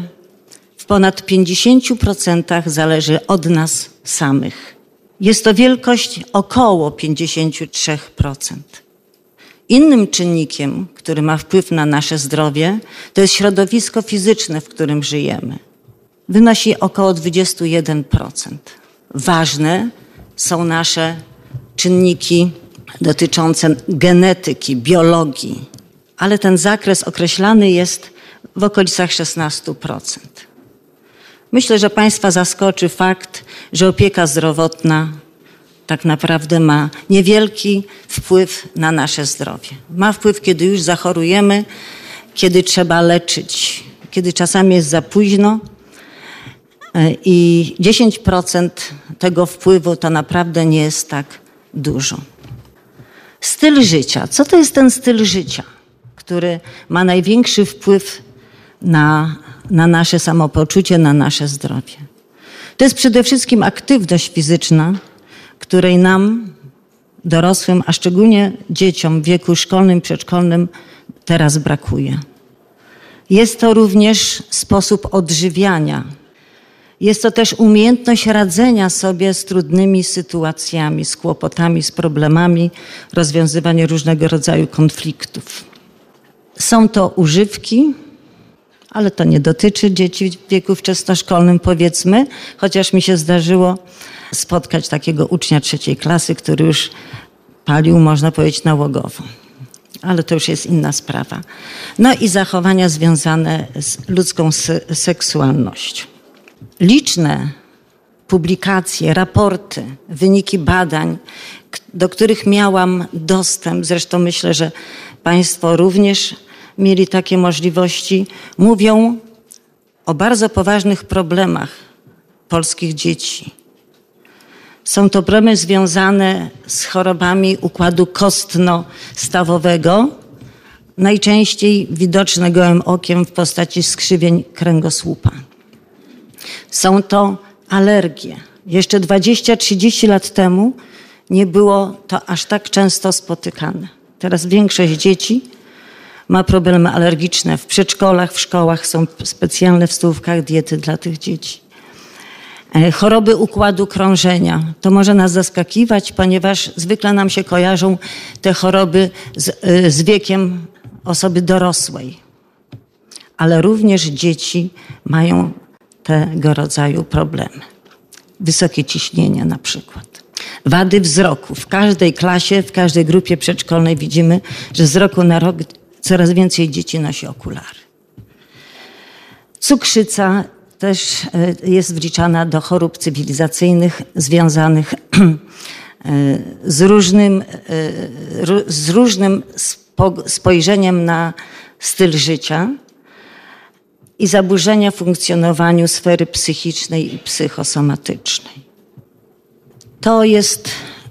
w ponad 50% zależy od nas samych. Jest to wielkość około 53%. Innym czynnikiem, który ma wpływ na nasze zdrowie, to jest środowisko fizyczne, w którym żyjemy. Wynosi około 21%. Ważne są nasze czynniki dotyczące genetyki, biologii, ale ten zakres określany jest w okolicach 16%. Myślę, że Państwa zaskoczy fakt, że opieka zdrowotna tak naprawdę ma niewielki wpływ na nasze zdrowie. Ma wpływ, kiedy już zachorujemy, kiedy trzeba leczyć, kiedy czasami jest za późno. E, I 10% tego wpływu to naprawdę nie jest tak dużo. Styl życia. Co to jest ten styl życia, który ma największy wpływ na, na nasze samopoczucie, na nasze zdrowie. To jest przede wszystkim aktywność fizyczna, której nam, dorosłym, a szczególnie dzieciom w wieku szkolnym, przedszkolnym, teraz brakuje. Jest to również sposób odżywiania. Jest to też umiejętność radzenia sobie z trudnymi sytuacjami, z kłopotami, z problemami, rozwiązywanie różnego rodzaju konfliktów. Są to używki, ale to nie dotyczy dzieci w wieku wczesnoszkolnym, powiedzmy, chociaż mi się zdarzyło spotkać takiego ucznia trzeciej klasy, który już palił, można powiedzieć, nałogowo. Ale to już jest inna sprawa. No i zachowania związane z ludzką seksualnością. Liczne publikacje, raporty, wyniki badań, do których miałam dostęp, zresztą myślę, że Państwo również mieli takie możliwości, mówią o bardzo poważnych problemach polskich dzieci. Są to problemy związane z chorobami układu kostno-stawowego, najczęściej widoczne gołym okiem w postaci skrzywień kręgosłupa. Są to alergie. Jeszcze 20-30 lat temu nie było to aż tak często spotykane. Teraz większość dzieci ma problemy alergiczne. W przedszkolach, w szkołach są specjalne w stołówkach diety dla tych dzieci. E, choroby układu krążenia. To może nas zaskakiwać, ponieważ zwykle nam się kojarzą te choroby z, e, z wiekiem osoby dorosłej. Ale również dzieci mają tego rodzaju problemy. Wysokie ciśnienie na przykład. Wady wzroku. W każdej klasie, w każdej grupie przedszkolnej widzimy, że z roku na rok coraz więcej dzieci nosi okulary. Cukrzyca też e, jest wliczana do chorób cywilizacyjnych związanych e, z różnym, e, z różnym spojrzeniem na styl życia i zaburzenia funkcjonowaniu sfery psychicznej i psychosomatycznej. To jest,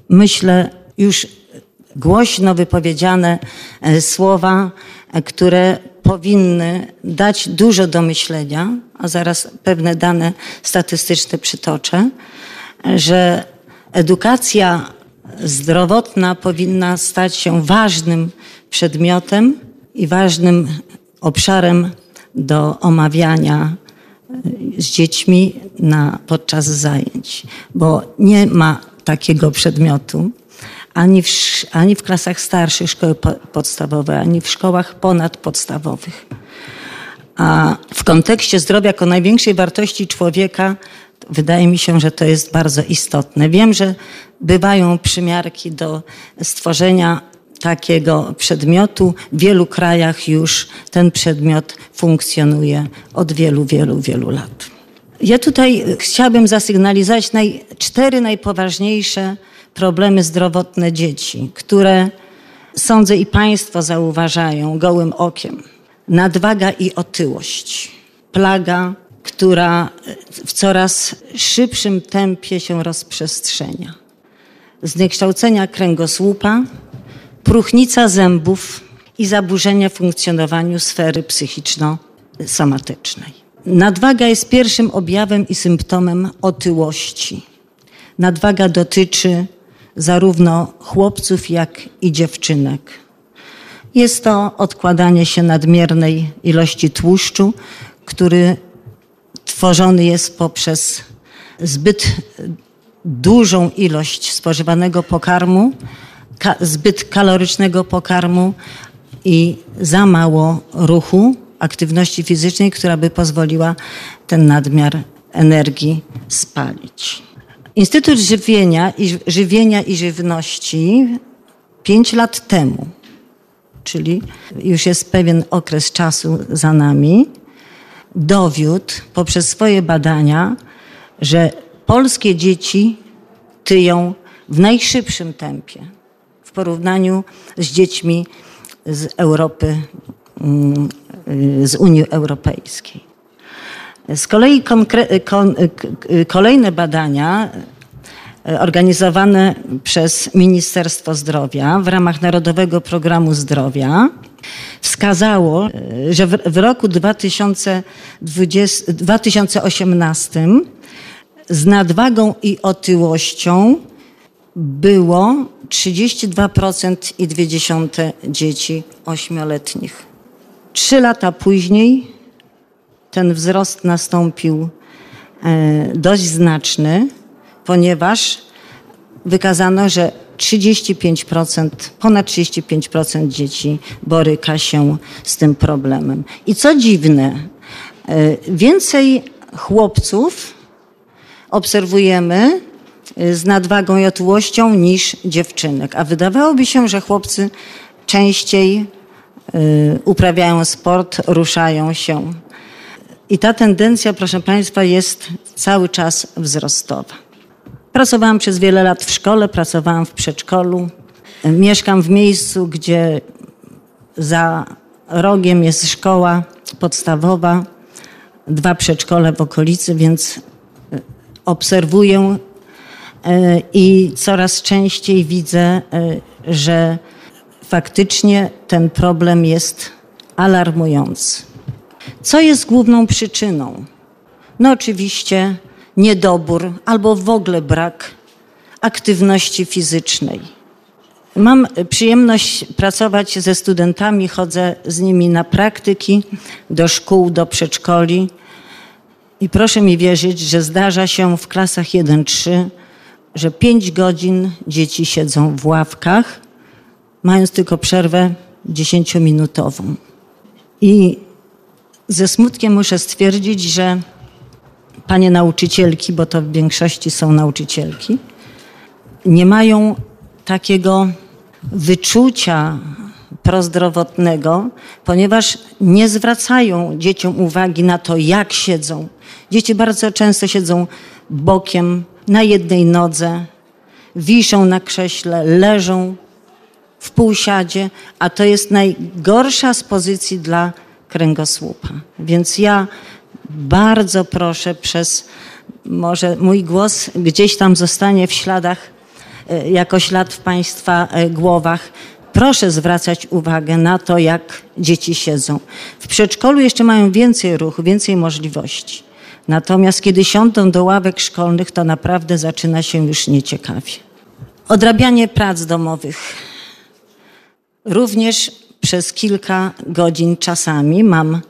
myślę, już głośno wypowiedziane słowa, które powinny dać dużo do myślenia, a zaraz pewne dane statystyczne przytoczę, że edukacja zdrowotna powinna stać się ważnym przedmiotem i ważnym obszarem do omawiania z dziećmi na, podczas zajęć, bo nie ma takiego przedmiotu ani w, ani w klasach starszych szkoły podstawowej, ani w szkołach ponadpodstawowych. A w kontekście zdrowia jako największej wartości człowieka, wydaje mi się, że to jest bardzo istotne. Wiem, że bywają przymiarki do stworzenia takiego przedmiotu. W wielu krajach już ten przedmiot funkcjonuje od wielu, wielu, wielu lat. Ja tutaj chciałabym zasygnalizować naj, cztery najpoważniejsze problemy zdrowotne dzieci, które sądzę i Państwo zauważają gołym okiem. Nadwaga i otyłość. Plaga, która w coraz szybszym tempie się rozprzestrzenia. Zniekształcenia kręgosłupa, próchnica zębów i zaburzenia w funkcjonowaniu sfery psychiczno-somatycznej. Nadwaga jest pierwszym objawem i symptomem otyłości. Nadwaga dotyczy zarówno chłopców, jak i dziewczynek. Jest to odkładanie się nadmiernej ilości tłuszczu, który tworzony jest poprzez zbyt dużą ilość spożywanego pokarmu, ka zbyt kalorycznego pokarmu i za mało ruchu, aktywności fizycznej, która by pozwoliła ten nadmiar energii spalić. Instytut Żywienia i, Żywienia i Żywności pięć lat temu, czyli już jest pewien okres czasu za nami, dowiódł poprzez swoje badania, że polskie dzieci tyją w najszybszym tempie w porównaniu z dziećmi z Europy, mm, z Unii Europejskiej. Z kolei kolejne badania organizowane przez Ministerstwo Zdrowia w ramach Narodowego Programu Zdrowia wskazało, że w, roku 2020, 2018 z nadwagą i otyłością było 32,2 dzieci ośmioletnich. Trzy lata później ten wzrost nastąpił e, dość znaczny, ponieważ wykazano, że 35%, ponad 35% dzieci boryka się z tym problemem. I co dziwne, e, więcej chłopców obserwujemy e, z nadwagą i otyłością niż dziewczynek. A wydawałoby się, że chłopcy częściej uprawiają sport, ruszają się. I ta tendencja, proszę Państwa, jest cały czas wzrostowa. Pracowałam przez wiele lat w szkole, pracowałam w przedszkolu. Mieszkam w miejscu, gdzie za rogiem jest szkoła podstawowa, dwa przedszkole w okolicy, więc e, obserwuję e, i coraz częściej widzę, e, że faktycznie ten problem jest alarmujący. Co jest główną przyczyną? No oczywiście niedobór albo w ogóle brak aktywności fizycznej. Mam przyjemność pracować ze studentami, chodzę z nimi na praktyki do szkół, do przedszkoli. I proszę mi wierzyć, że zdarza się w klasach 1-3, że 5 godzin dzieci siedzą w ławkach, mając tylko przerwę 10-minutową. I ze smutkiem muszę stwierdzić, że panie nauczycielki, bo to w większości są nauczycielki, nie mają takiego wyczucia prozdrowotnego, ponieważ nie zwracają dzieciom uwagi na to, jak siedzą. Dzieci bardzo często siedzą bokiem, na jednej nodze, wiszą na krześle, leżą w półsiadzie, a to jest najgorsza z pozycji dla kręgosłupa. Więc ja bardzo proszę przez, może mój głos gdzieś tam zostanie w śladach, e, jako ślad w Państwa e, głowach. Proszę zwracać uwagę na to, jak dzieci siedzą. W przedszkolu jeszcze mają więcej ruchu, więcej możliwości. Natomiast kiedy siądą do ławek szkolnych, to naprawdę zaczyna się już nieciekawie. Odrabianie prac domowych. Również przez kilka godzin czasami. Mam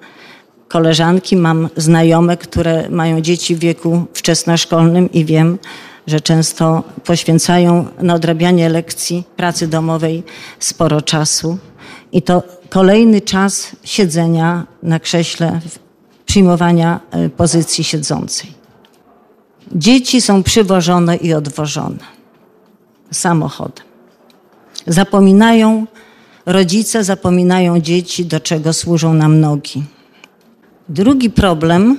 koleżanki, mam znajome, które mają dzieci w wieku wczesnoszkolnym i wiem, że często poświęcają na odrabianie lekcji pracy domowej sporo czasu. I to kolejny czas siedzenia na krześle, przyjmowania e, pozycji siedzącej. Dzieci są przywożone i odwożone samochodem. Zapominają rodzice zapominają dzieci, do czego służą nam nogi. Drugi problem,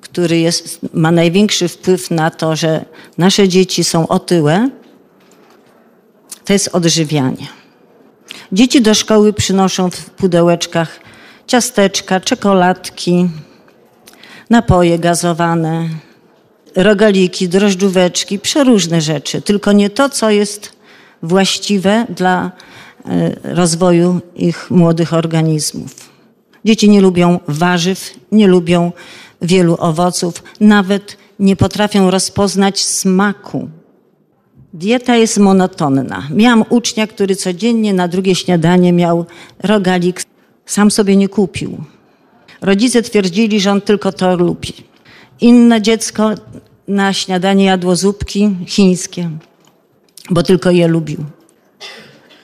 który jest, ma największy wpływ na to, że nasze dzieci są otyłe, to jest odżywianie. Dzieci do szkoły przynoszą w pudełeczkach ciasteczka, czekoladki, napoje gazowane, rogaliki, drożdżóweczki, przeróżne rzeczy, tylko nie to, co jest właściwe dla rozwoju ich młodych organizmów. Dzieci nie lubią warzyw, nie lubią wielu owoców, nawet nie potrafią rozpoznać smaku. Dieta jest monotonna. Miałam ucznia, który codziennie na drugie śniadanie miał rogalik, sam sobie nie kupił. Rodzice twierdzili, że on tylko to lubi. Inne dziecko na śniadanie jadło zupki chińskie, bo tylko je lubił.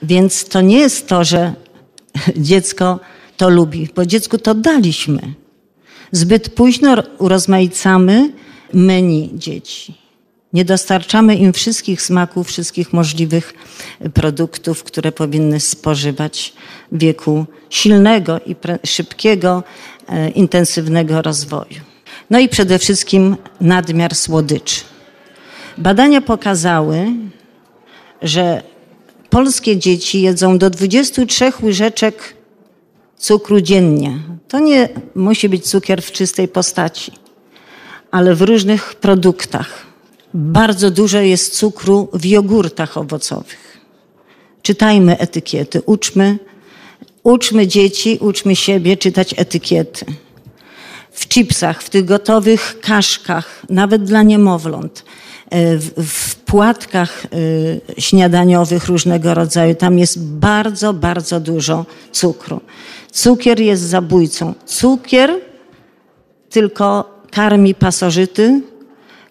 Więc to nie jest to, że dziecko to lubi, bo dziecku to daliśmy. Zbyt późno urozmaicamy menu dzieci. Nie dostarczamy im wszystkich smaków, wszystkich możliwych produktów, które powinny spożywać w wieku silnego i szybkiego, e, intensywnego rozwoju. No i przede wszystkim nadmiar słodyczy. Badania pokazały, że polskie dzieci jedzą do 23 łyżeczek cukru dziennie. To nie musi być cukier w czystej postaci, ale w różnych produktach. Bardzo dużo jest cukru w jogurtach owocowych. Czytajmy etykiety, uczmy Uczmy dzieci, uczmy siebie czytać etykiety. W chipsach, w tych gotowych kaszkach, nawet dla niemowląt, w, w płatkach y, śniadaniowych różnego rodzaju, tam jest bardzo, bardzo dużo cukru. Cukier jest zabójcą. Cukier tylko karmi pasożyty,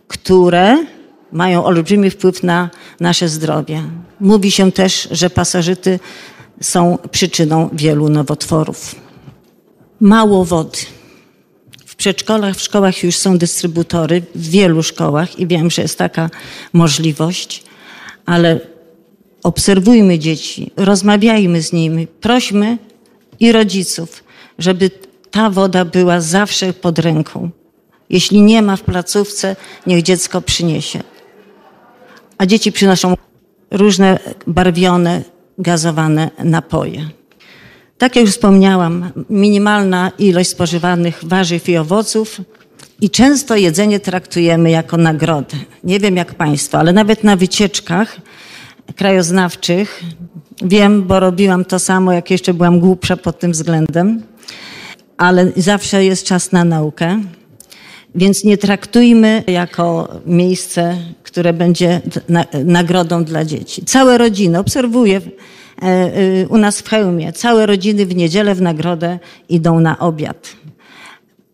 które mają olbrzymi wpływ na nasze zdrowie. Mówi się też, że pasożyty są przyczyną wielu nowotworów. Mało wody. W przedszkolach, w szkołach już są dystrybutory, w wielu szkołach i wiem, że jest taka możliwość, ale obserwujmy dzieci, rozmawiajmy z nimi, prośmy i rodziców, żeby ta woda była zawsze pod ręką. Jeśli nie ma w placówce, niech dziecko przyniesie. A dzieci przynoszą różne barwione, gazowane napoje. Tak jak już wspomniałam, minimalna ilość spożywanych warzyw i owoców i często jedzenie traktujemy jako nagrodę. Nie wiem jak Państwo, ale nawet na wycieczkach krajoznawczych wiem, bo robiłam to samo, jak jeszcze byłam głupsza pod tym względem, ale zawsze jest czas na naukę. Więc nie traktujmy jako miejsce, które będzie nagrodą dla dzieci. Całe rodziny, obserwuję u nas w Chełmie, całe rodziny w niedzielę w nagrodę idą na obiad.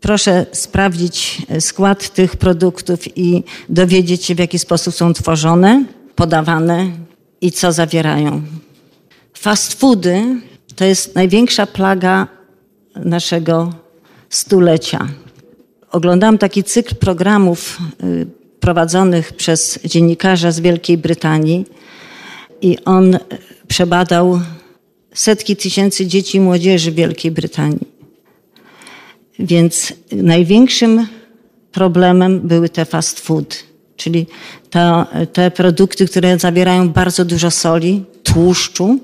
Proszę sprawdzić skład tych produktów i dowiedzieć się, w jaki sposób są tworzone, podawane i co zawierają. Fast foody to jest największa plaga naszego stulecia oglądałam taki cykl programów y, prowadzonych przez dziennikarza z Wielkiej Brytanii i on przebadał setki tysięcy dzieci i młodzieży w Wielkiej Brytanii. Więc największym problemem były te fast food, czyli to, te produkty, które zawierają bardzo dużo soli, tłuszczu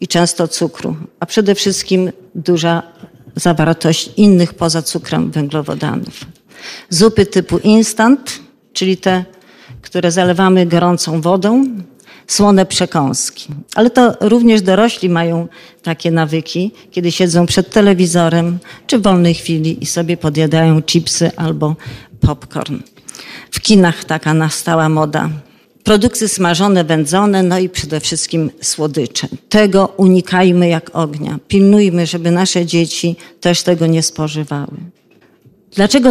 i często cukru, a przede wszystkim duża zawartość innych poza cukrem węglowodanów. Zupy typu instant, czyli te, które zalewamy gorącą wodą, słone przekąski. Ale to również dorośli mają takie nawyki, kiedy siedzą przed telewizorem czy w wolnej chwili i sobie podjadają chipsy albo popcorn. W kinach taka nastała moda Produkty smażone, wędzone, no i przede wszystkim słodycze. Tego unikajmy jak ognia. Pilnujmy, żeby nasze dzieci też tego nie spożywały. Dlaczego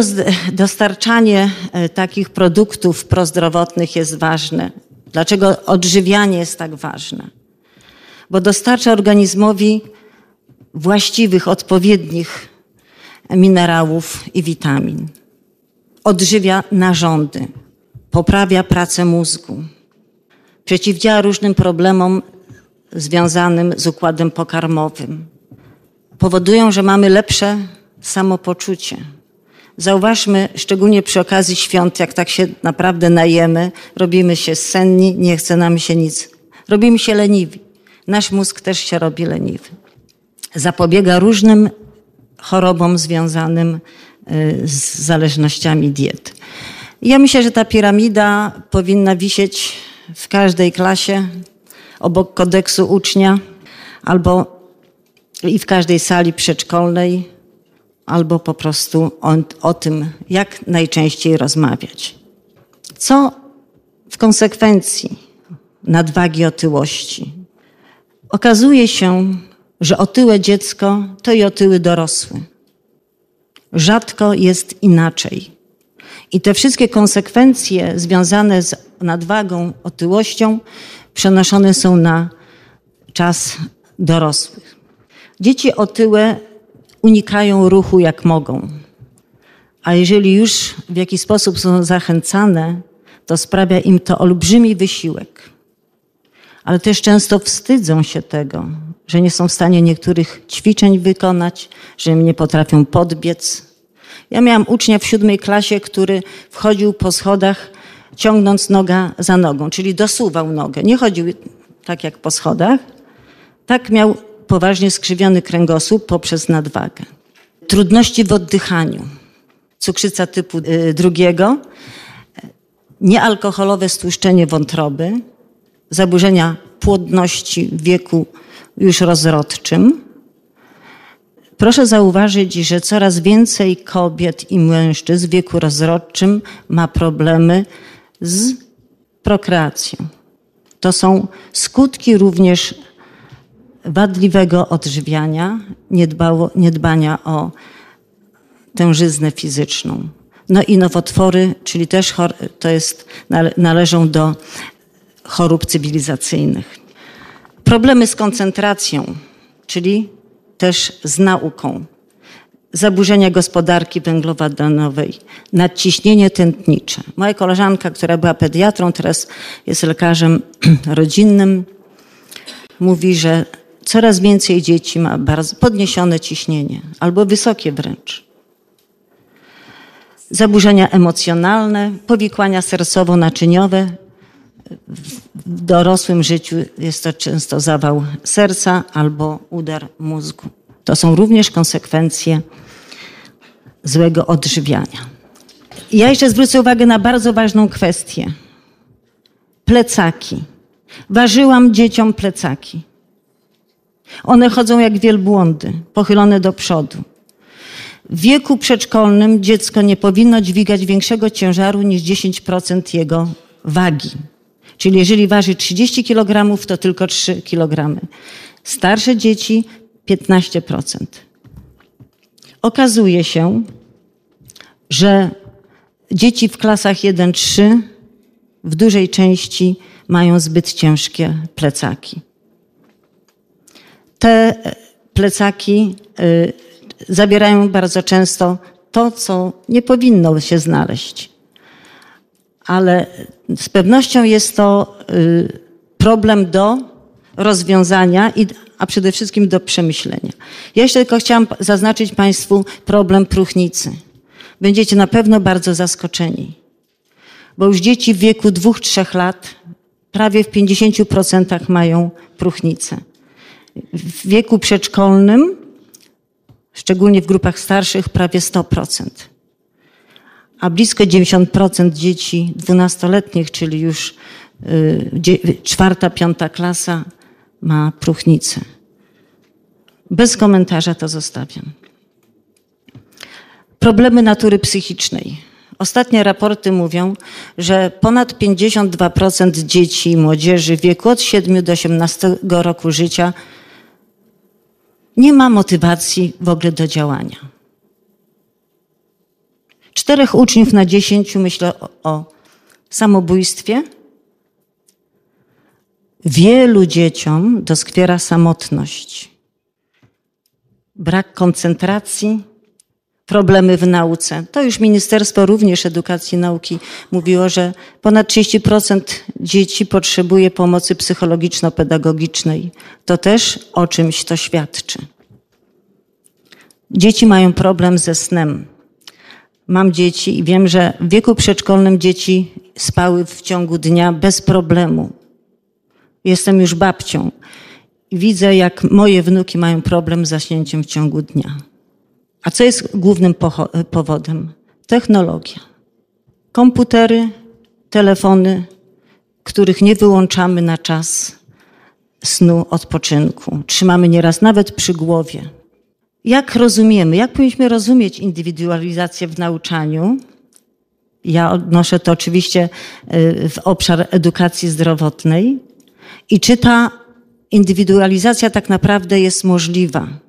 dostarczanie e, takich produktów prozdrowotnych jest ważne? Dlaczego odżywianie jest tak ważne? Bo dostarcza organizmowi właściwych, odpowiednich minerałów i witamin. Odżywia narządy poprawia pracę mózgu, przeciwdziała różnym problemom związanym z układem pokarmowym. Powodują, że mamy lepsze samopoczucie. Zauważmy, szczególnie przy okazji świąt, jak tak się naprawdę najemy, robimy się senni, nie chce nam się nic. Robimy się leniwi. Nasz mózg też się robi leniwy. Zapobiega różnym chorobom związanym y, z zależnościami diety. Ja myślę, że ta piramida powinna wisieć w każdej klasie obok kodeksu ucznia albo i w każdej sali przedszkolnej, albo po prostu o, o tym, jak najczęściej rozmawiać. Co w konsekwencji nadwagi otyłości? Okazuje się, że otyłe dziecko to i otyły dorosły. Rzadko jest inaczej. I te wszystkie konsekwencje związane z nadwagą, otyłością przenoszone są na czas dorosłych. Dzieci otyłe unikają ruchu jak mogą. A jeżeli już w jakiś sposób są zachęcane, to sprawia im to olbrzymi wysiłek. Ale też często wstydzą się tego, że nie są w stanie niektórych ćwiczeń wykonać, że nie potrafią podbiec, ja miałam ucznia w siódmej klasie, który wchodził po schodach ciągnąc noga za nogą, czyli dosuwał nogę. Nie chodził tak jak po schodach. Tak miał poważnie skrzywiony kręgosłup poprzez nadwagę. Trudności w oddychaniu, cukrzyca typu y, drugiego, niealkoholowe stłuszczenie wątroby, zaburzenia płodności w wieku już rozrodczym, Proszę zauważyć, że coraz więcej kobiet i mężczyzn w wieku rozrodczym ma problemy z prokreacją. To są skutki również wadliwego odżywiania, niedbało, niedbania o tężyznę fizyczną. No i nowotwory, czyli też to jest, należą do chorób cywilizacyjnych. Problemy z koncentracją, czyli też z nauką. Zaburzenia gospodarki węglowodanowej, nadciśnienie tętnicze. Moja koleżanka, która była pediatrą, teraz jest lekarzem rodzinnym, mówi, że coraz więcej dzieci ma bardzo podniesione ciśnienie albo wysokie wręcz. Zaburzenia emocjonalne, powikłania sercowo-naczyniowe. W dorosłym życiu jest to często zawał serca albo udar mózgu. To są również konsekwencje złego odżywiania. Ja jeszcze zwrócę uwagę na bardzo ważną kwestię. Plecaki. Ważyłam dzieciom plecaki. One chodzą jak wielbłądy, pochylone do przodu. W wieku przedszkolnym dziecko nie powinno dźwigać większego ciężaru niż 10% jego wagi. Czyli jeżeli waży 30 kg, to tylko 3 kg. Starsze dzieci 15%. Okazuje się, że dzieci w klasach 1-3 w dużej części mają zbyt ciężkie plecaki. Te plecaki y, zabierają bardzo często to, co nie powinno się znaleźć. Ale z pewnością jest to y, problem do rozwiązania, a przede wszystkim do przemyślenia. Ja jeszcze tylko chciałam zaznaczyć Państwu problem próchnicy. Będziecie na pewno bardzo zaskoczeni, bo już dzieci w wieku dwóch, trzech lat prawie w 50% mają próchnicę. W wieku przedszkolnym, szczególnie w grupach starszych, prawie 100%. A blisko 90% dzieci dwunastoletnich, czyli już y, czwarta, piąta klasa, ma próchnicę. Bez komentarza to zostawiam. Problemy natury psychicznej. Ostatnie raporty mówią, że ponad 52% dzieci i młodzieży w wieku od 7 do 18 roku życia nie ma motywacji w ogóle do działania. Czterech uczniów na dziesięciu myślę o, samobójstwie. Wielu dzieciom doskwiera samotność, brak koncentracji, problemy w nauce. To już Ministerstwo również Edukacji i Nauki mówiło, że ponad 30% dzieci potrzebuje pomocy psychologiczno-pedagogicznej. To też o czymś to świadczy. Dzieci mają problem ze snem. Mam dzieci i wiem, że w wieku przedszkolnym dzieci spały w ciągu dnia bez problemu. Jestem już babcią i widzę, jak moje wnuki mają problem z zaśnięciem w ciągu dnia. A co jest głównym powodem? Technologia. Komputery, telefony, których nie wyłączamy na czas snu, odpoczynku. Trzymamy nieraz nawet przy głowie. Jak rozumiemy, jak powinniśmy rozumieć indywidualizację w nauczaniu? Ja odnoszę to oczywiście y, w obszar edukacji zdrowotnej. I czy ta indywidualizacja tak naprawdę jest możliwa?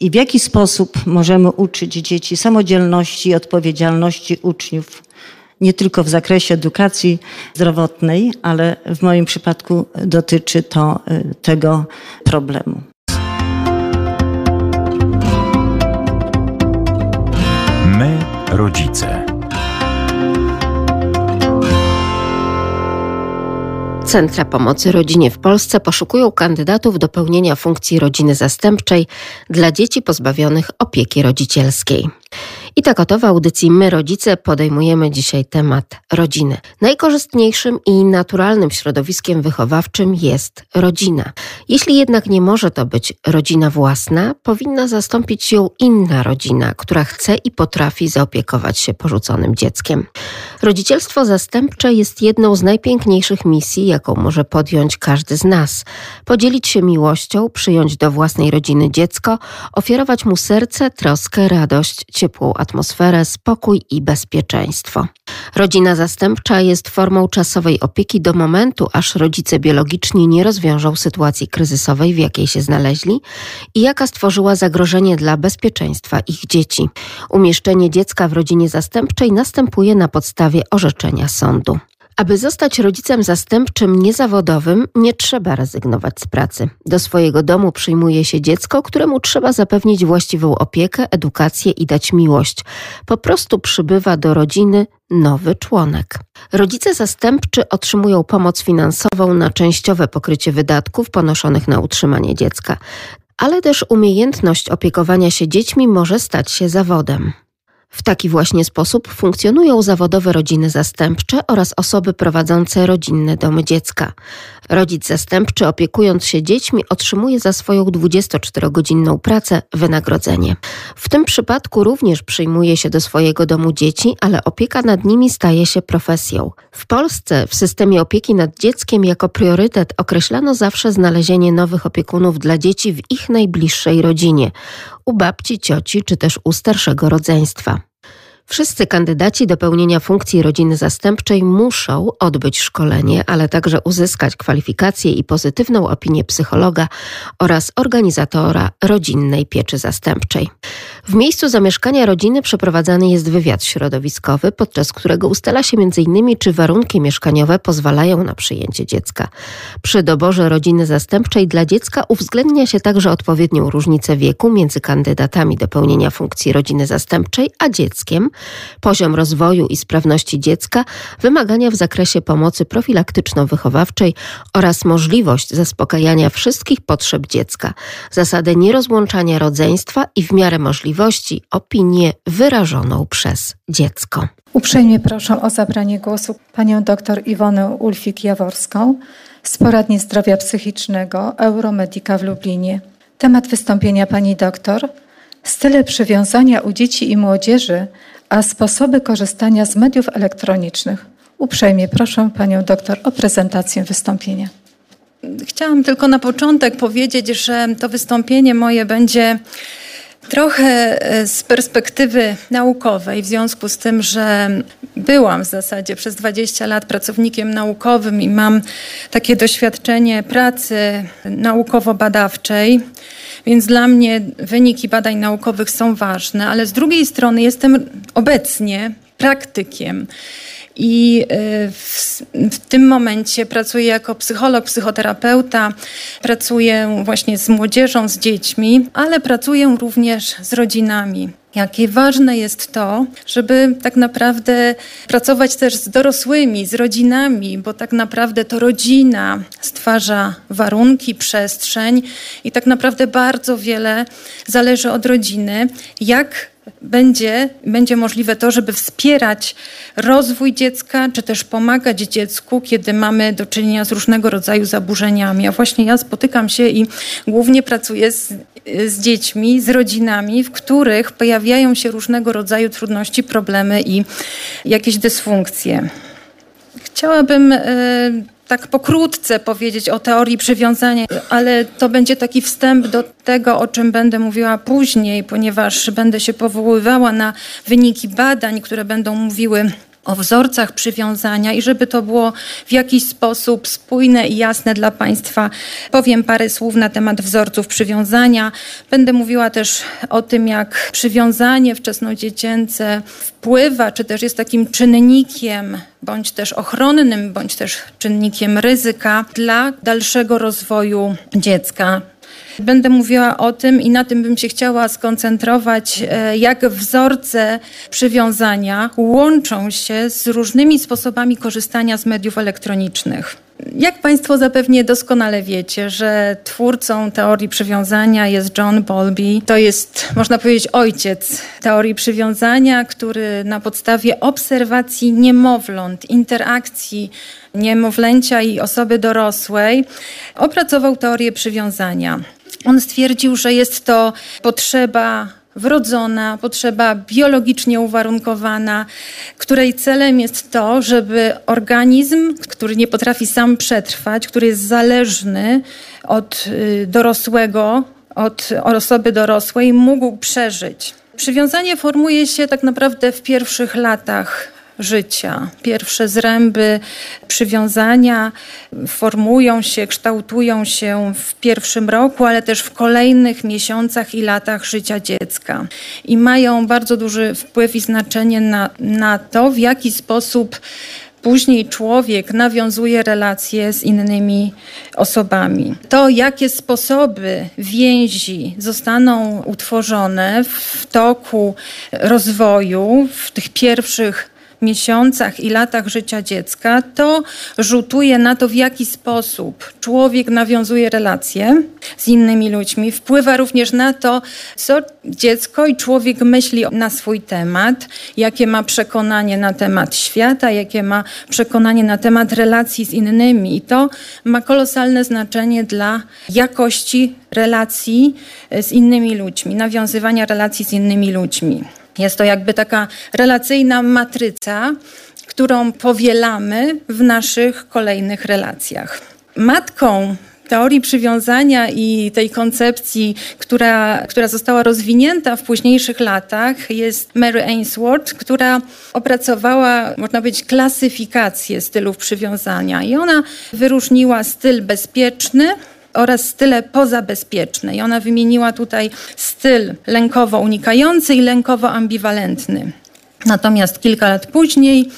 I w jaki sposób możemy uczyć dzieci samodzielności i odpowiedzialności uczniów, nie tylko w zakresie edukacji zdrowotnej, ale w moim przypadku dotyczy to y, tego problemu. My, rodzice. Centra Pomocy Rodzinie w Polsce poszukują kandydatów do pełnienia funkcji rodziny zastępczej dla dzieci pozbawionych opieki rodzicielskiej. I tak oto w audycji My Rodzice podejmujemy dzisiaj temat rodziny. Najkorzystniejszym i naturalnym środowiskiem wychowawczym jest rodzina. Jeśli jednak nie może to być rodzina własna, powinna zastąpić ją inna rodzina, która chce i potrafi zaopiekować się porzuconym dzieckiem. Rodzicielstwo zastępcze jest jedną z najpiękniejszych misji, jaką może podjąć każdy z nas. Podzielić się miłością, przyjąć do własnej rodziny dziecko, ofiarować mu serce, troskę, radość, ciepłą atmosferę, spokój i bezpieczeństwo. Rodzina zastępcza jest formą czasowej opieki do momentu, aż rodzice biologiczni nie rozwiążą sytuacji kryzysowej, w jakiej się znaleźli i jaka stworzyła zagrożenie dla bezpieczeństwa ich dzieci. Umieszczenie dziecka w rodzinie zastępczej następuje na podstawie orzeczenia sądu. Aby zostać rodzicem zastępczym niezawodowym, nie trzeba rezygnować z pracy. Do swojego domu przyjmuje się dziecko, któremu trzeba zapewnić właściwą opiekę, edukację i dać miłość. Po prostu przybywa do rodziny nowy członek. Rodzice zastępczy otrzymują pomoc finansową na częściowe pokrycie wydatków ponoszonych na utrzymanie dziecka, ale też umiejętność opiekowania się dziećmi może stać się zawodem. W taki właśnie sposób funkcjonują zawodowe rodziny zastępcze oraz osoby prowadzące rodzinne domy dziecka. Rodzic zastępczy opiekując się dziećmi otrzymuje za swoją 24-godzinną pracę wynagrodzenie. W tym przypadku również przyjmuje się do swojego domu dzieci, ale opieka nad nimi staje się profesją. W Polsce w systemie opieki nad dzieckiem jako priorytet określano zawsze znalezienie nowych opiekunów dla dzieci w ich najbliższej rodzinie u babci, cioci czy też u starszego rodzeństwa. Wszyscy kandydaci do pełnienia funkcji rodziny zastępczej muszą odbyć szkolenie, ale także uzyskać kwalifikacje i pozytywną opinię psychologa oraz organizatora rodzinnej pieczy zastępczej. W miejscu zamieszkania rodziny przeprowadzany jest wywiad środowiskowy, podczas którego ustala się m.in. czy warunki mieszkaniowe pozwalają na przyjęcie dziecka. Przy doborze rodziny zastępczej dla dziecka uwzględnia się także odpowiednią różnicę wieku między kandydatami do pełnienia funkcji rodziny zastępczej a dzieckiem, poziom rozwoju i sprawności dziecka, wymagania w zakresie pomocy profilaktyczno-wychowawczej oraz możliwość zaspokajania wszystkich potrzeb dziecka, zasadę nierozłączania rodzeństwa i w miarę możliwości opinię wyrażoną przez dziecko. Uprzejmie proszę o zabranie głosu panią dr Iwonę Ulfik-Jaworską z Poradni Zdrowia Psychicznego Euromedika w Lublinie. Temat wystąpienia pani doktor style przywiązania u dzieci i młodzieży a sposoby korzystania z mediów elektronicznych. Uprzejmie proszę panią doktor o prezentację wystąpienia. Chciałam tylko na początek powiedzieć, że to wystąpienie moje będzie trochę e, z perspektywy naukowej, w związku z tym, że byłam w zasadzie przez 20 lat pracownikiem naukowym i mam takie doświadczenie pracy naukowo-badawczej. Więc dla mnie wyniki badań naukowych są ważne, ale z drugiej strony jestem obecnie praktykiem. I e, w, w, tym momencie pracuję jako psycholog, psychoterapeuta, pracuję właśnie z młodzieżą, z dziećmi, ale pracuję również z rodzinami. Jakie ważne jest to, żeby tak naprawdę pracować też z dorosłymi, z rodzinami, bo tak naprawdę to rodzina stwarza warunki, przestrzeń i tak naprawdę bardzo wiele zależy od rodziny, jak będzie, będzie możliwe to, żeby wspierać rozwój dziecka, czy też pomagać dziecku, kiedy mamy do czynienia z różnego rodzaju zaburzeniami. A właśnie ja spotykam się i głównie pracuję z, z dziećmi, z rodzinami, w których pojawiają się różnego rodzaju trudności, problemy i jakieś dysfunkcje. Chciałabym. Yy, tak pokrótce powiedzieć o teorii przywiązania, ale to będzie taki wstęp do tego, o czym będę mówiła później, ponieważ będę się powoływała na wyniki badań, które będą mówiły o wzorcach przywiązania i żeby to było w jakiś sposób spójne i jasne dla Państwa, powiem parę słów na temat wzorców przywiązania. Będę mówiła też o tym, jak przywiązanie wczesnodziecięce wpływa, czy też jest takim czynnikiem, bądź też ochronnym, bądź też czynnikiem ryzyka dla dalszego rozwoju dziecka. Będę mówiła o tym i na tym bym się chciała skoncentrować, e, jak wzorce przywiązania łączą się z różnymi sposobami korzystania z mediów elektronicznych. jak Państwo zapewnie doskonale wiecie, że twórcą teorii przywiązania jest John Bowlby. To jest, można powiedzieć, ojciec teorii przywiązania, który na podstawie obserwacji niemowląt, interakcji niemowlęcia i osoby dorosłej opracował teorię przywiązania. On stwierdził, że jest to potrzeba wrodzona, potrzeba biologicznie uwarunkowana, której celem jest to, żeby organizm, który nie potrafi sam przetrwać, który jest zależny od y, dorosłego, od osoby dorosłej, mógł przeżyć. Przywiązanie formuje się tak naprawdę w pierwszych latach życia. Pierwsze zręby przywiązania formują się, kształtują się w pierwszym roku, ale też w kolejnych miesiącach i latach życia dziecka. I mają bardzo duży wpływ i znaczenie na, na to, w jaki sposób Później człowiek nawiązuje relacje z innymi osobami. To, jakie sposoby więzi zostaną utworzone w toku rozwoju, w tych pierwszych miesiącach i latach życia dziecka, to rzutuje na to, w jaki sposób człowiek nawiązuje relacje z innymi ludźmi. Wpływa również na to, co dziecko i człowiek myśli na swój temat, jakie ma przekonanie na temat świata, jakie ma przekonanie na temat relacji z innymi. I to ma kolosalne znaczenie dla jakości relacji z innymi ludźmi, nawiązywania relacji z innymi ludźmi. Jest to jakby taka relacyjna matryca, którą powielamy w naszych kolejnych relacjach. Matką teorii przywiązania i tej koncepcji, która, która została rozwinięta w późniejszych latach, jest Mary Ainsworth, która opracowała, można powiedzieć, klasyfikację stylów przywiązania. I ona wyróżniła styl bezpieczny, oraz style pozabezpieczne. I ona wymieniła tutaj styl lękowo unikający i lękowo ambiwalentny. Natomiast kilka lat później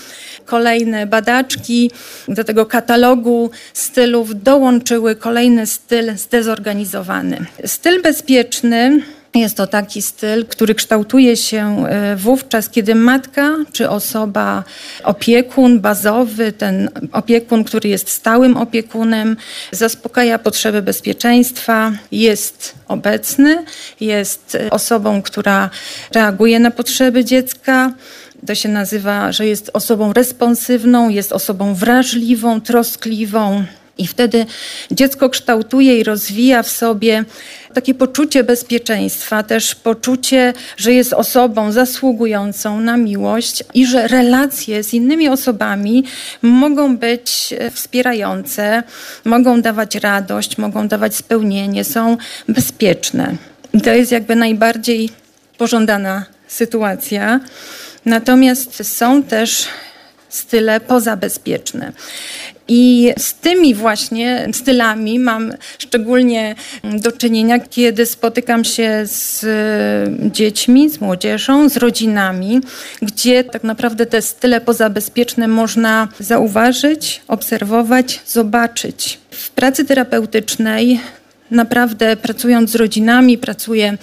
kolejne badaczki do tego katalogu stylów dołączyły kolejny styl zdezorganizowany. Styl bezpieczny jest to taki styl, który kształtuje się e, wówczas, kiedy matka czy osoba, opiekun bazowy, ten opiekun, który jest stałym opiekunem, zaspokaja potrzeby bezpieczeństwa, jest obecny, jest osobą, która reaguje na potrzeby dziecka. To się nazywa, że jest osobą responsywną, jest osobą wrażliwą, troskliwą. I wtedy dziecko kształtuje i rozwija w sobie takie poczucie bezpieczeństwa, też poczucie, że jest osobą zasługującą na miłość i że relacje z innymi osobami mogą być wspierające, mogą dawać radość, mogą dawać spełnienie, są bezpieczne. I to jest jakby najbardziej pożądana sytuacja. Natomiast są też style pozabezpieczne. I z tymi właśnie stylami mam szczególnie do czynienia, kiedy spotykam się z dziećmi, z młodzieżą, z rodzinami, gdzie tak naprawdę te style pozabezpieczne można zauważyć, obserwować, zobaczyć. W pracy terapeutycznej naprawdę pracując z rodzinami, pracuję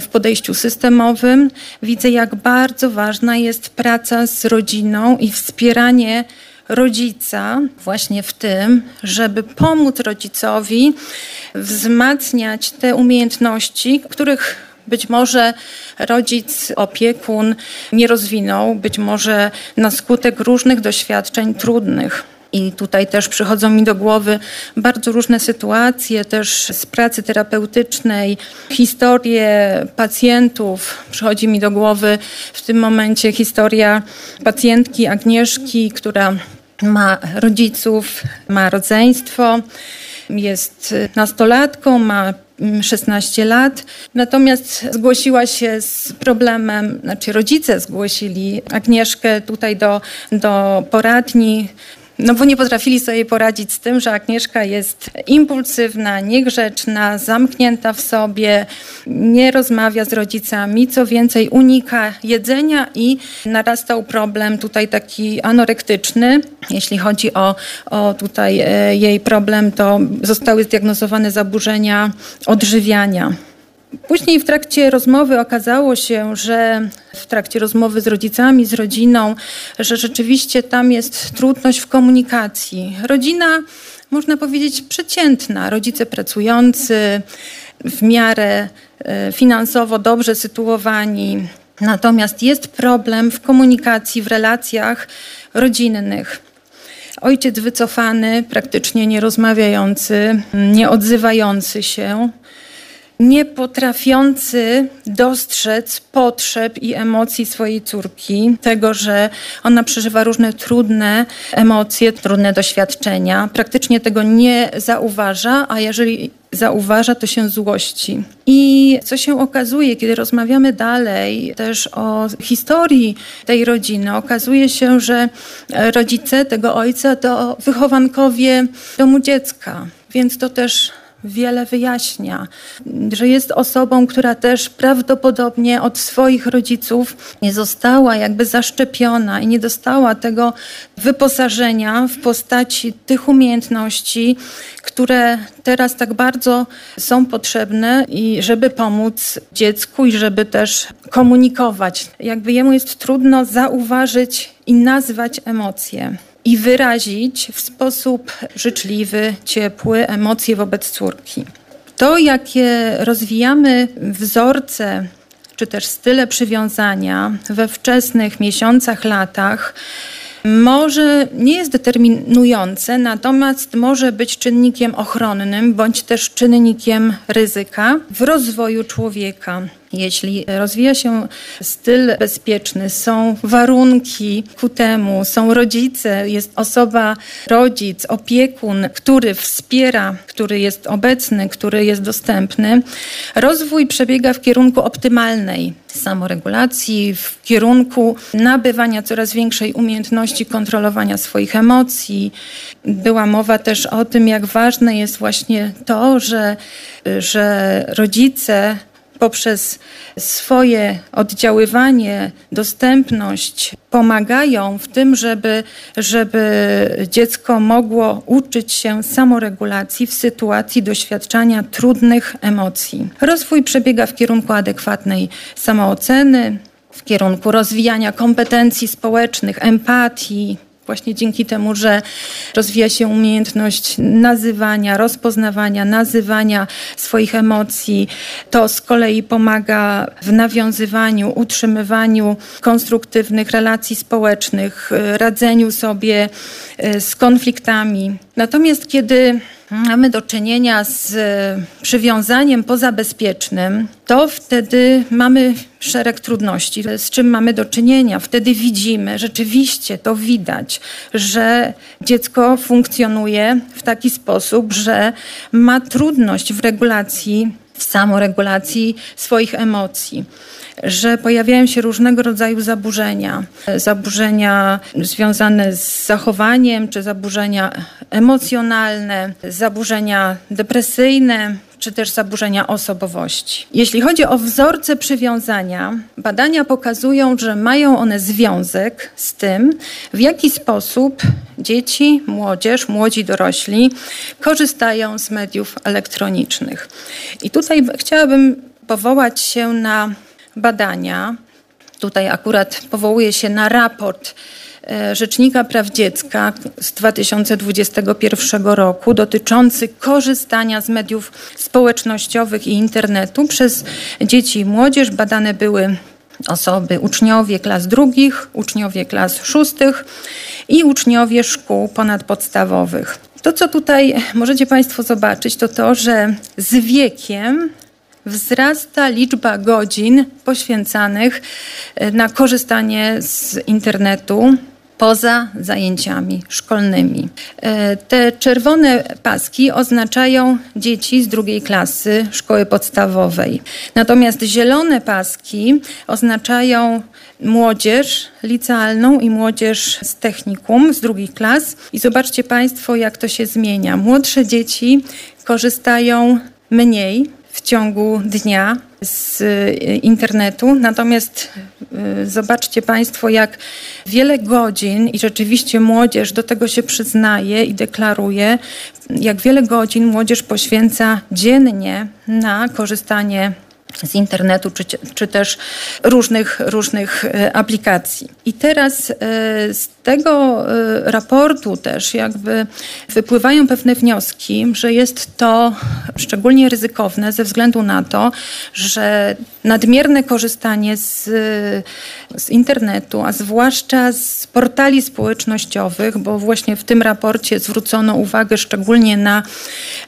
w podejściu systemowym, widzę jak bardzo ważna jest praca z rodziną i wspieranie rodzica właśnie w tym, żeby pomóc rodzicowi wzmacniać te umiejętności, których być może rodzic, opiekun nie rozwinął, być może na skutek różnych doświadczeń trudnych. I tutaj też przychodzą mi do głowy bardzo różne sytuacje, też z pracy terapeutycznej, historie pacjentów. Przychodzi mi do głowy w tym momencie historia pacjentki Agnieszki, która ma rodziców, ma rodzeństwo, jest nastolatką, ma 16 lat. Natomiast zgłosiła się z problemem, znaczy rodzice zgłosili Agnieszkę tutaj do, do poradni no bo nie potrafili sobie poradzić z tym, że Agnieszka jest impulsywna, niegrzeczna, zamknięta w sobie, nie rozmawia z rodzicami, co więcej unika jedzenia i narastał problem tutaj taki anorektyczny. Jeśli chodzi o, o tutaj e, jej problem, to zostały zdiagnozowane zaburzenia odżywiania. Później w trakcie rozmowy okazało się, że w trakcie rozmowy z rodzicami, z rodziną, że rzeczywiście tam jest trudność w komunikacji. Rodzina można powiedzieć, przeciętna. Rodzice pracujący, w miarę e, finansowo dobrze sytuowani. Natomiast jest problem w komunikacji, w relacjach rodzinnych. Ojciec wycofany, praktycznie nierozmawiający, nie odzywający się, nie potrafiący dostrzec potrzeb i emocji swojej córki, tego, że ona przeżywa różne trudne emocje, trudne doświadczenia, praktycznie tego nie zauważa, a jeżeli zauważa, to się złości. I co się okazuje, kiedy rozmawiamy dalej też o historii tej rodziny, okazuje się, że rodzice tego ojca to wychowankowie domu dziecka. Więc to też wiele wyjaśnia, że jest osobą, która też prawdopodobnie od swoich rodziców nie została jakby zaszczepiona i nie dostała tego wyposażenia w postaci tych umiejętności, które teraz tak bardzo są potrzebne i żeby pomóc dziecku i żeby też komunikować. Jakby jemu jest trudno zauważyć i nazwać emocje i wyrazić w sposób życzliwy, ciepły emocje wobec córki. To, jakie rozwijamy wzorce czy też style przywiązania we wczesnych miesiącach, latach, może nie jest determinujące, natomiast może być czynnikiem ochronnym bądź też czynnikiem ryzyka w rozwoju człowieka. Jeśli rozwija się styl bezpieczny, są warunki ku temu, są rodzice, jest osoba, rodzic, opiekun, który wspiera, który jest obecny, który jest dostępny, rozwój przebiega w kierunku optymalnej samoregulacji, w kierunku nabywania coraz większej umiejętności kontrolowania swoich emocji. Była mowa też o tym, jak ważne jest właśnie to, że, że rodzice poprzez swoje oddziaływanie, dostępność pomagają w tym, żeby, żeby dziecko mogło uczyć się samoregulacji w sytuacji doświadczania trudnych emocji. Rozwój przebiega w kierunku adekwatnej samooceny, w kierunku rozwijania kompetencji społecznych, empatii, Właśnie dzięki temu, że rozwija się umiejętność nazywania, rozpoznawania, nazywania swoich emocji, to z kolei pomaga w nawiązywaniu, utrzymywaniu konstruktywnych relacji społecznych, radzeniu sobie e, z konfliktami. Natomiast kiedy mamy do czynienia z przywiązaniem pozabezpiecznym, to wtedy mamy szereg trudności. Z czym mamy do czynienia? Wtedy widzimy, rzeczywiście to widać, że dziecko funkcjonuje w taki sposób, że ma trudność w regulacji, w samoregulacji swoich emocji że pojawiają się różnego rodzaju zaburzenia. Zaburzenia związane z zachowaniem, czy zaburzenia emocjonalne, zaburzenia depresyjne, czy też zaburzenia osobowości. Jeśli chodzi o wzorce przywiązania, badania pokazują, że mają one związek z tym, w jaki sposób dzieci, młodzież, młodzi dorośli korzystają z mediów elektronicznych. I tutaj chciałabym powołać się na badania. Tutaj akurat powołuje się na raport e, Rzecznika Praw Dziecka z 2021 roku dotyczący korzystania z mediów społecznościowych i internetu przez dzieci i młodzież. Badane były osoby, uczniowie klas drugich, uczniowie klas szóstych i uczniowie szkół ponadpodstawowych. To, co tutaj możecie Państwo zobaczyć, to to, że z wiekiem wzrasta liczba godzin poświęcanych e, na korzystanie z internetu poza zajęciami szkolnymi. E, te czerwone paski oznaczają dzieci z drugiej klasy szkoły podstawowej. Natomiast zielone paski oznaczają młodzież licealną i młodzież z technikum z drugich klas. I zobaczcie Państwo, jak to się zmienia. Młodsze dzieci korzystają mniej w ciągu dnia z y, internetu. Natomiast y, zobaczcie Państwo, jak wiele godzin, i rzeczywiście młodzież do tego się przyznaje i deklaruje, jak wiele godzin młodzież poświęca dziennie na korzystanie z internetu, czy, czy też różnych, różnych e, aplikacji. I teraz e, z tego e, raportu też jakby wypływają pewne wnioski, że jest to szczególnie ryzykowne ze względu na to, że nadmierne korzystanie z, z internetu, a zwłaszcza z portali społecznościowych, bo właśnie w tym raporcie zwrócono uwagę szczególnie na,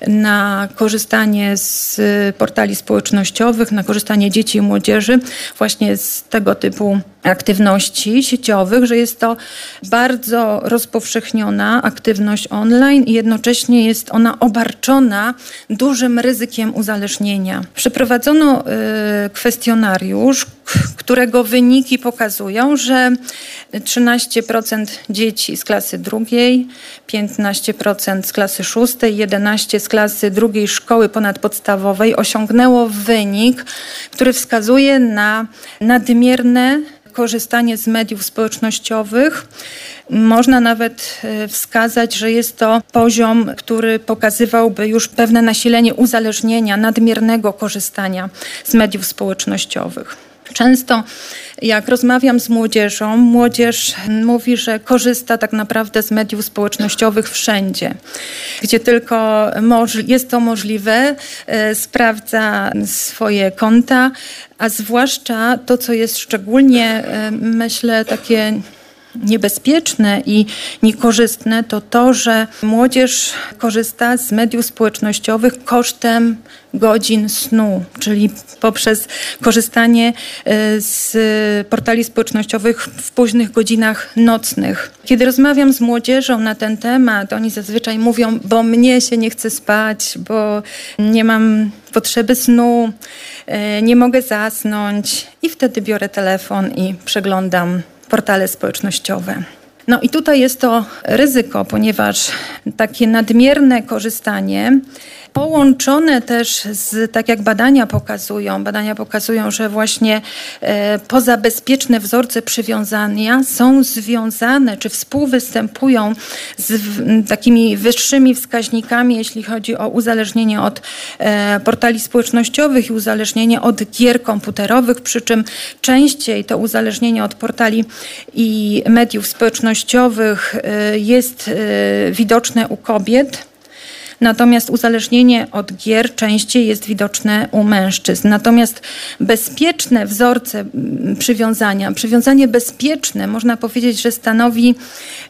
na korzystanie z portali społecznościowych, na korzystanie dzieci i młodzieży właśnie z tego typu aktywności sieciowych, że jest to bardzo rozpowszechniona aktywność online i jednocześnie jest ona obarczona dużym ryzykiem uzależnienia. Przeprowadzono y, kwestionariusz, którego wyniki pokazują, że 13% dzieci z klasy drugiej, 15% z klasy szóstej, 11% z klasy drugiej szkoły ponadpodstawowej osiągnęło wynik, który wskazuje na nadmierne korzystanie z mediów społecznościowych. Można nawet e, wskazać, że jest to poziom, który pokazywałby już pewne nasilenie uzależnienia, nadmiernego korzystania z mediów społecznościowych. Często jak rozmawiam z młodzieżą, młodzież mówi, że korzysta tak naprawdę z mediów społecznościowych wszędzie, gdzie tylko jest to możliwe, e, sprawdza swoje konta, a zwłaszcza to, co jest szczególnie, e, myślę, takie niebezpieczne i niekorzystne, to to, że młodzież korzysta z mediów społecznościowych kosztem godzin snu, czyli poprzez korzystanie e, z portali społecznościowych w późnych godzinach nocnych. Kiedy rozmawiam z młodzieżą na ten temat, oni zazwyczaj mówią, bo mnie się nie chce spać, bo nie mam potrzeby snu, e, nie mogę zasnąć i wtedy biorę telefon i przeglądam portale społecznościowe. No i tutaj jest to ryzyko, ponieważ takie nadmierne korzystanie połączone też z, tak jak badania pokazują, badania pokazują, że właśnie e, pozabezpieczne wzorce przywiązania są związane, czy współwystępują z w, takimi wyższymi wskaźnikami, jeśli chodzi o uzależnienie od e, portali społecznościowych i uzależnienie od gier komputerowych, przy czym częściej to uzależnienie od portali i mediów społecznościowych e, jest e, widoczne u kobiet Natomiast uzależnienie od gier częściej jest widoczne u mężczyzn. Natomiast bezpieczne wzorce przywiązania, przywiązanie bezpieczne, można powiedzieć, że stanowi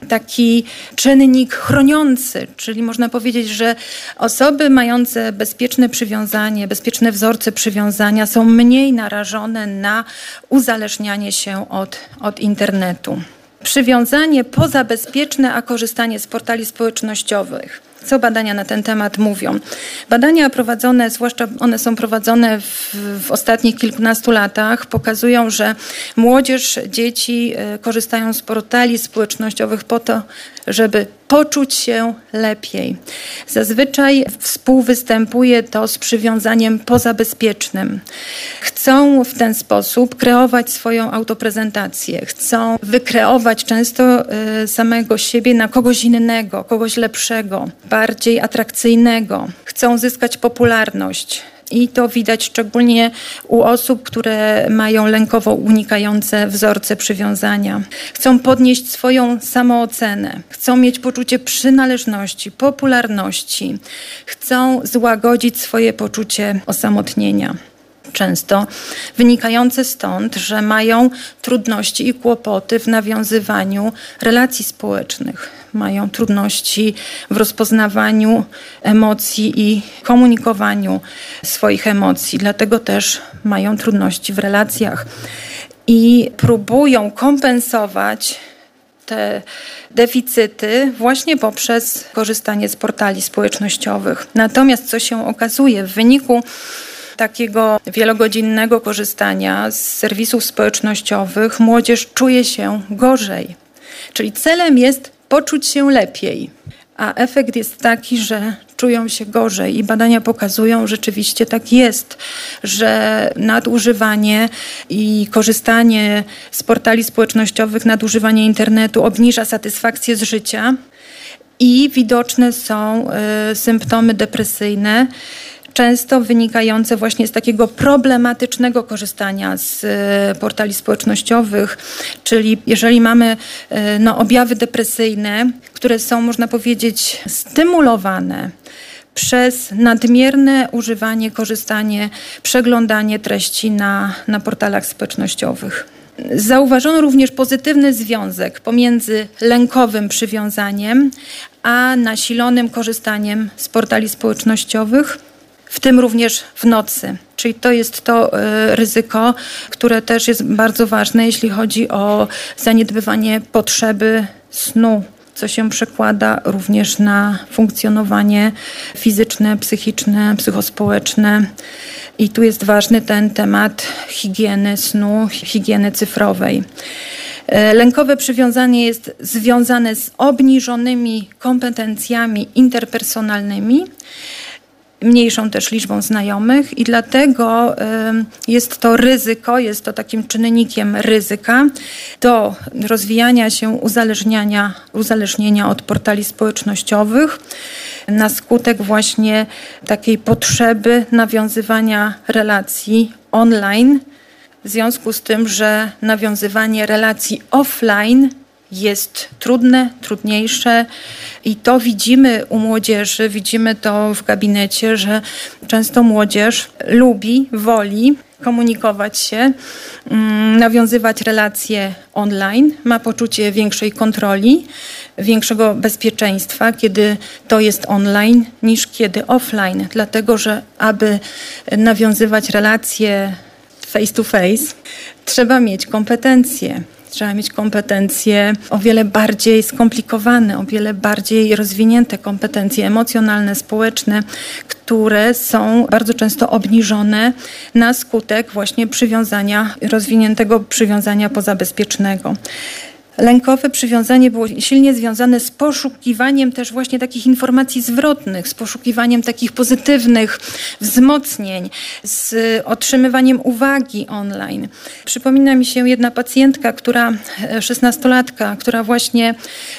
taki czynnik chroniący, czyli można powiedzieć, że osoby mające bezpieczne przywiązanie, bezpieczne wzorce przywiązania są mniej narażone na uzależnianie się od, od internetu przywiązanie pozabezpieczne, a korzystanie z portali społecznościowych. Co badania na ten temat mówią? Badania prowadzone, zwłaszcza one są prowadzone w, w ostatnich kilkunastu latach, pokazują, że młodzież, dzieci e, korzystają z portali społecznościowych po to, żeby poczuć się lepiej. Zazwyczaj współwystępuje to z przywiązaniem pozabezpiecznym. Chcą w ten sposób kreować swoją autoprezentację, chcą wykreować często y, samego siebie na kogoś innego, kogoś lepszego, bardziej atrakcyjnego. Chcą zyskać popularność i to widać szczególnie u osób, które mają lękowo unikające wzorce przywiązania. Chcą podnieść swoją samoocenę, chcą mieć poczucie przynależności, popularności, chcą złagodzić swoje poczucie osamotnienia często wynikające stąd, że mają trudności i kłopoty w nawiązywaniu relacji społecznych. Mają trudności w rozpoznawaniu emocji i komunikowaniu swoich emocji, dlatego też mają trudności w relacjach i próbują kompensować te deficyty właśnie poprzez korzystanie z portali społecznościowych. Natomiast co się okazuje w wyniku takiego wielogodzinnego korzystania z serwisów społecznościowych młodzież czuje się gorzej. Czyli celem jest poczuć się lepiej. A efekt jest taki, że czują się gorzej i badania pokazują, rzeczywiście tak jest, że nadużywanie i korzystanie z portali społecznościowych, nadużywanie internetu obniża satysfakcję z życia i widoczne są y, symptomy depresyjne często wynikające właśnie z takiego problematycznego korzystania z e, portali społecznościowych, czyli jeżeli mamy e, no, objawy depresyjne, które są, można powiedzieć, stymulowane przez nadmierne używanie, korzystanie, przeglądanie treści na, na portalach społecznościowych. Zauważono również pozytywny związek pomiędzy lękowym przywiązaniem a nasilonym korzystaniem z portali społecznościowych, w tym również w nocy. Czyli to jest to y, ryzyko, które też jest bardzo ważne, jeśli chodzi o zaniedbywanie potrzeby snu co się przekłada również na funkcjonowanie fizyczne, psychiczne, psychospołeczne. I tu jest ważny ten temat higieny snu, higieny cyfrowej. E, lękowe przywiązanie jest związane z obniżonymi kompetencjami interpersonalnymi, mniejszą też liczbą znajomych i dlatego jest to ryzyko, jest to takim czynnikiem ryzyka do rozwijania się uzależniania, uzależnienia od portali społecznościowych na skutek właśnie takiej potrzeby nawiązywania relacji online w związku z tym, że nawiązywanie relacji offline jest trudne, trudniejsze i to widzimy u młodzieży, widzimy to w gabinecie, że często młodzież lubi, woli komunikować się, mm, nawiązywać relacje online, ma poczucie większej kontroli, większego bezpieczeństwa, kiedy to jest online, niż kiedy offline, dlatego że aby nawiązywać relacje face to face, trzeba mieć kompetencje. Trzeba mieć kompetencje o wiele bardziej skomplikowane, o wiele bardziej rozwinięte kompetencje emocjonalne, społeczne, które są bardzo często obniżone na skutek właśnie przywiązania, rozwiniętego przywiązania pozabezpiecznego. Lękowe przywiązanie było silnie związane z poszukiwaniem też właśnie takich informacji zwrotnych, z poszukiwaniem takich pozytywnych wzmocnień, z otrzymywaniem uwagi online. Przypomina mi się jedna pacjentka, która, e, szesnastolatka, która właśnie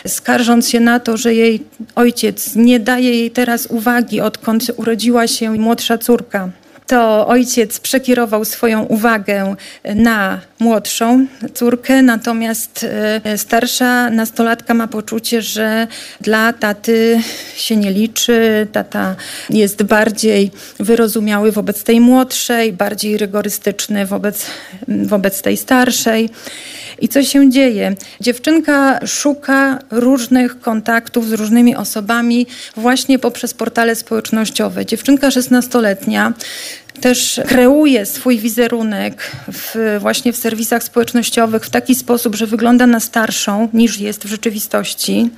skarżąc się na to, że jej ojciec nie daje jej teraz uwagi, odkąd urodziła się młodsza córka, to ojciec przekierował swoją uwagę na młodszą córkę, natomiast e, starsza nastolatka ma poczucie, że dla taty się nie liczy, tata jest bardziej wyrozumiały wobec tej młodszej, bardziej rygorystyczny wobec, wobec tej starszej. I co się dzieje? Dziewczynka szuka różnych kontaktów z różnymi osobami właśnie poprzez portale społecznościowe. Dziewczynka 16-letnia też kreuje swój wizerunek w, właśnie w serwisach społecznościowych w taki sposób, że wygląda na starszą niż jest w rzeczywistości.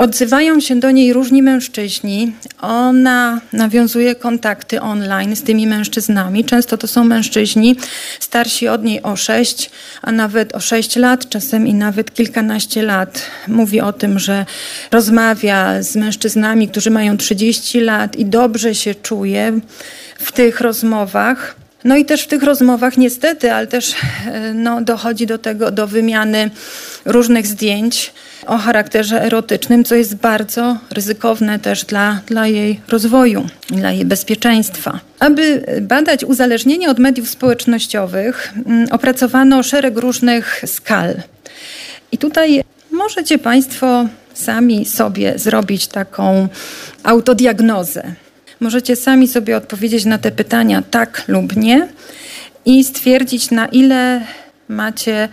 Odzywają się do niej różni mężczyźni. Ona nawiązuje kontakty online z tymi mężczyznami. Często to są mężczyźni starsi od niej o 6, a nawet o 6 lat, czasem i nawet kilkanaście lat. Mówi o tym, że rozmawia z mężczyznami, którzy mają 30 lat i dobrze się czuje w tych rozmowach. No i też w tych rozmowach niestety, ale też e, no, dochodzi do tego, do wymiany różnych zdjęć o charakterze erotycznym, co jest bardzo ryzykowne też dla, dla jej rozwoju, dla jej bezpieczeństwa. Aby badać uzależnienie od mediów społecznościowych, mm, opracowano szereg różnych skal. I tutaj możecie Państwo sami sobie zrobić taką autodiagnozę. Możecie sami sobie odpowiedzieć na te pytania tak lub nie i stwierdzić, na ile macie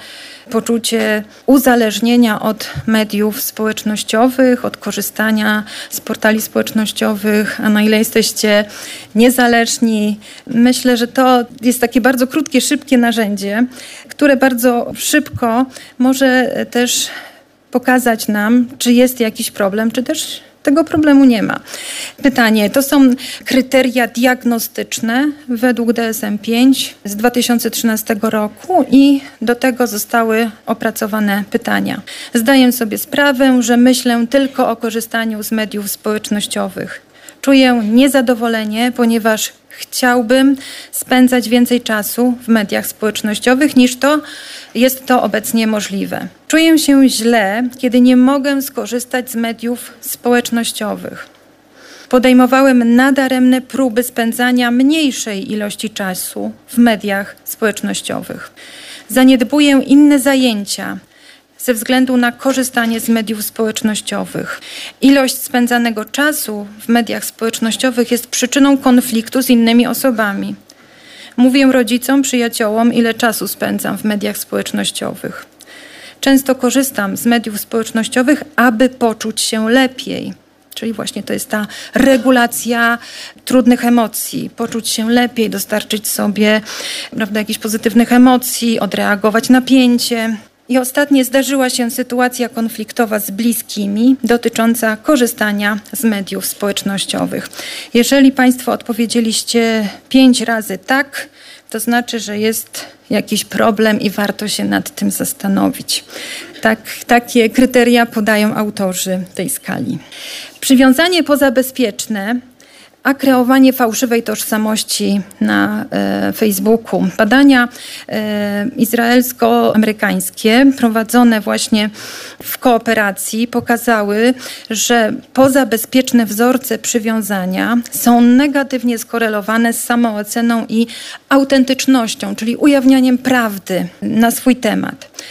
poczucie uzależnienia od mediów społecznościowych, od korzystania z portali społecznościowych, a na ile jesteście niezależni. Myślę, że to jest takie bardzo krótkie, szybkie narzędzie, które bardzo szybko może też pokazać nam, czy jest jakiś problem, czy też tego problemu nie ma. Pytanie, to są kryteria diagnostyczne według DSM-5 z 2013 roku i do tego zostały opracowane pytania. Zdaję sobie sprawę, że myślę tylko o korzystaniu z mediów społecznościowych. Czuję niezadowolenie, ponieważ chciałbym spędzać więcej czasu w mediach społecznościowych niż to jest to obecnie możliwe. Czuję się źle, kiedy nie mogę skorzystać z mediów społecznościowych. podejmowałem nadaremne próby spędzania mniejszej ilości czasu w mediach społecznościowych. Zaniedbuję inne zajęcia, ze względu na korzystanie z mediów społecznościowych. Ilość spędzanego czasu w mediach społecznościowych jest przyczyną konfliktu z innymi osobami. Mówię rodzicom, przyjaciołom, ile czasu spędzam w mediach społecznościowych. Często korzystam z mediów społecznościowych, aby poczuć się lepiej. Czyli właśnie to jest ta regulacja trudnych emocji, poczuć się lepiej, dostarczyć sobie prawda, jakichś pozytywnych emocji, odreagować napięcie. I ostatnio zdarzyła się sytuacja konfliktowa z bliskimi dotycząca korzystania z mediów społecznościowych. Jeżeli Państwo odpowiedzieliście pięć razy tak, to znaczy, że jest jakiś problem i warto się nad tym zastanowić. Tak, takie kryteria podają autorzy tej skali. Przywiązanie pozabezpieczne a kreowanie fałszywej tożsamości na e, Facebooku. Badania e, izraelsko-amerykańskie prowadzone właśnie w kooperacji pokazały, że pozabezpieczne wzorce przywiązania są negatywnie skorelowane z samooceną i autentycznością, czyli ujawnianiem prawdy na swój temat.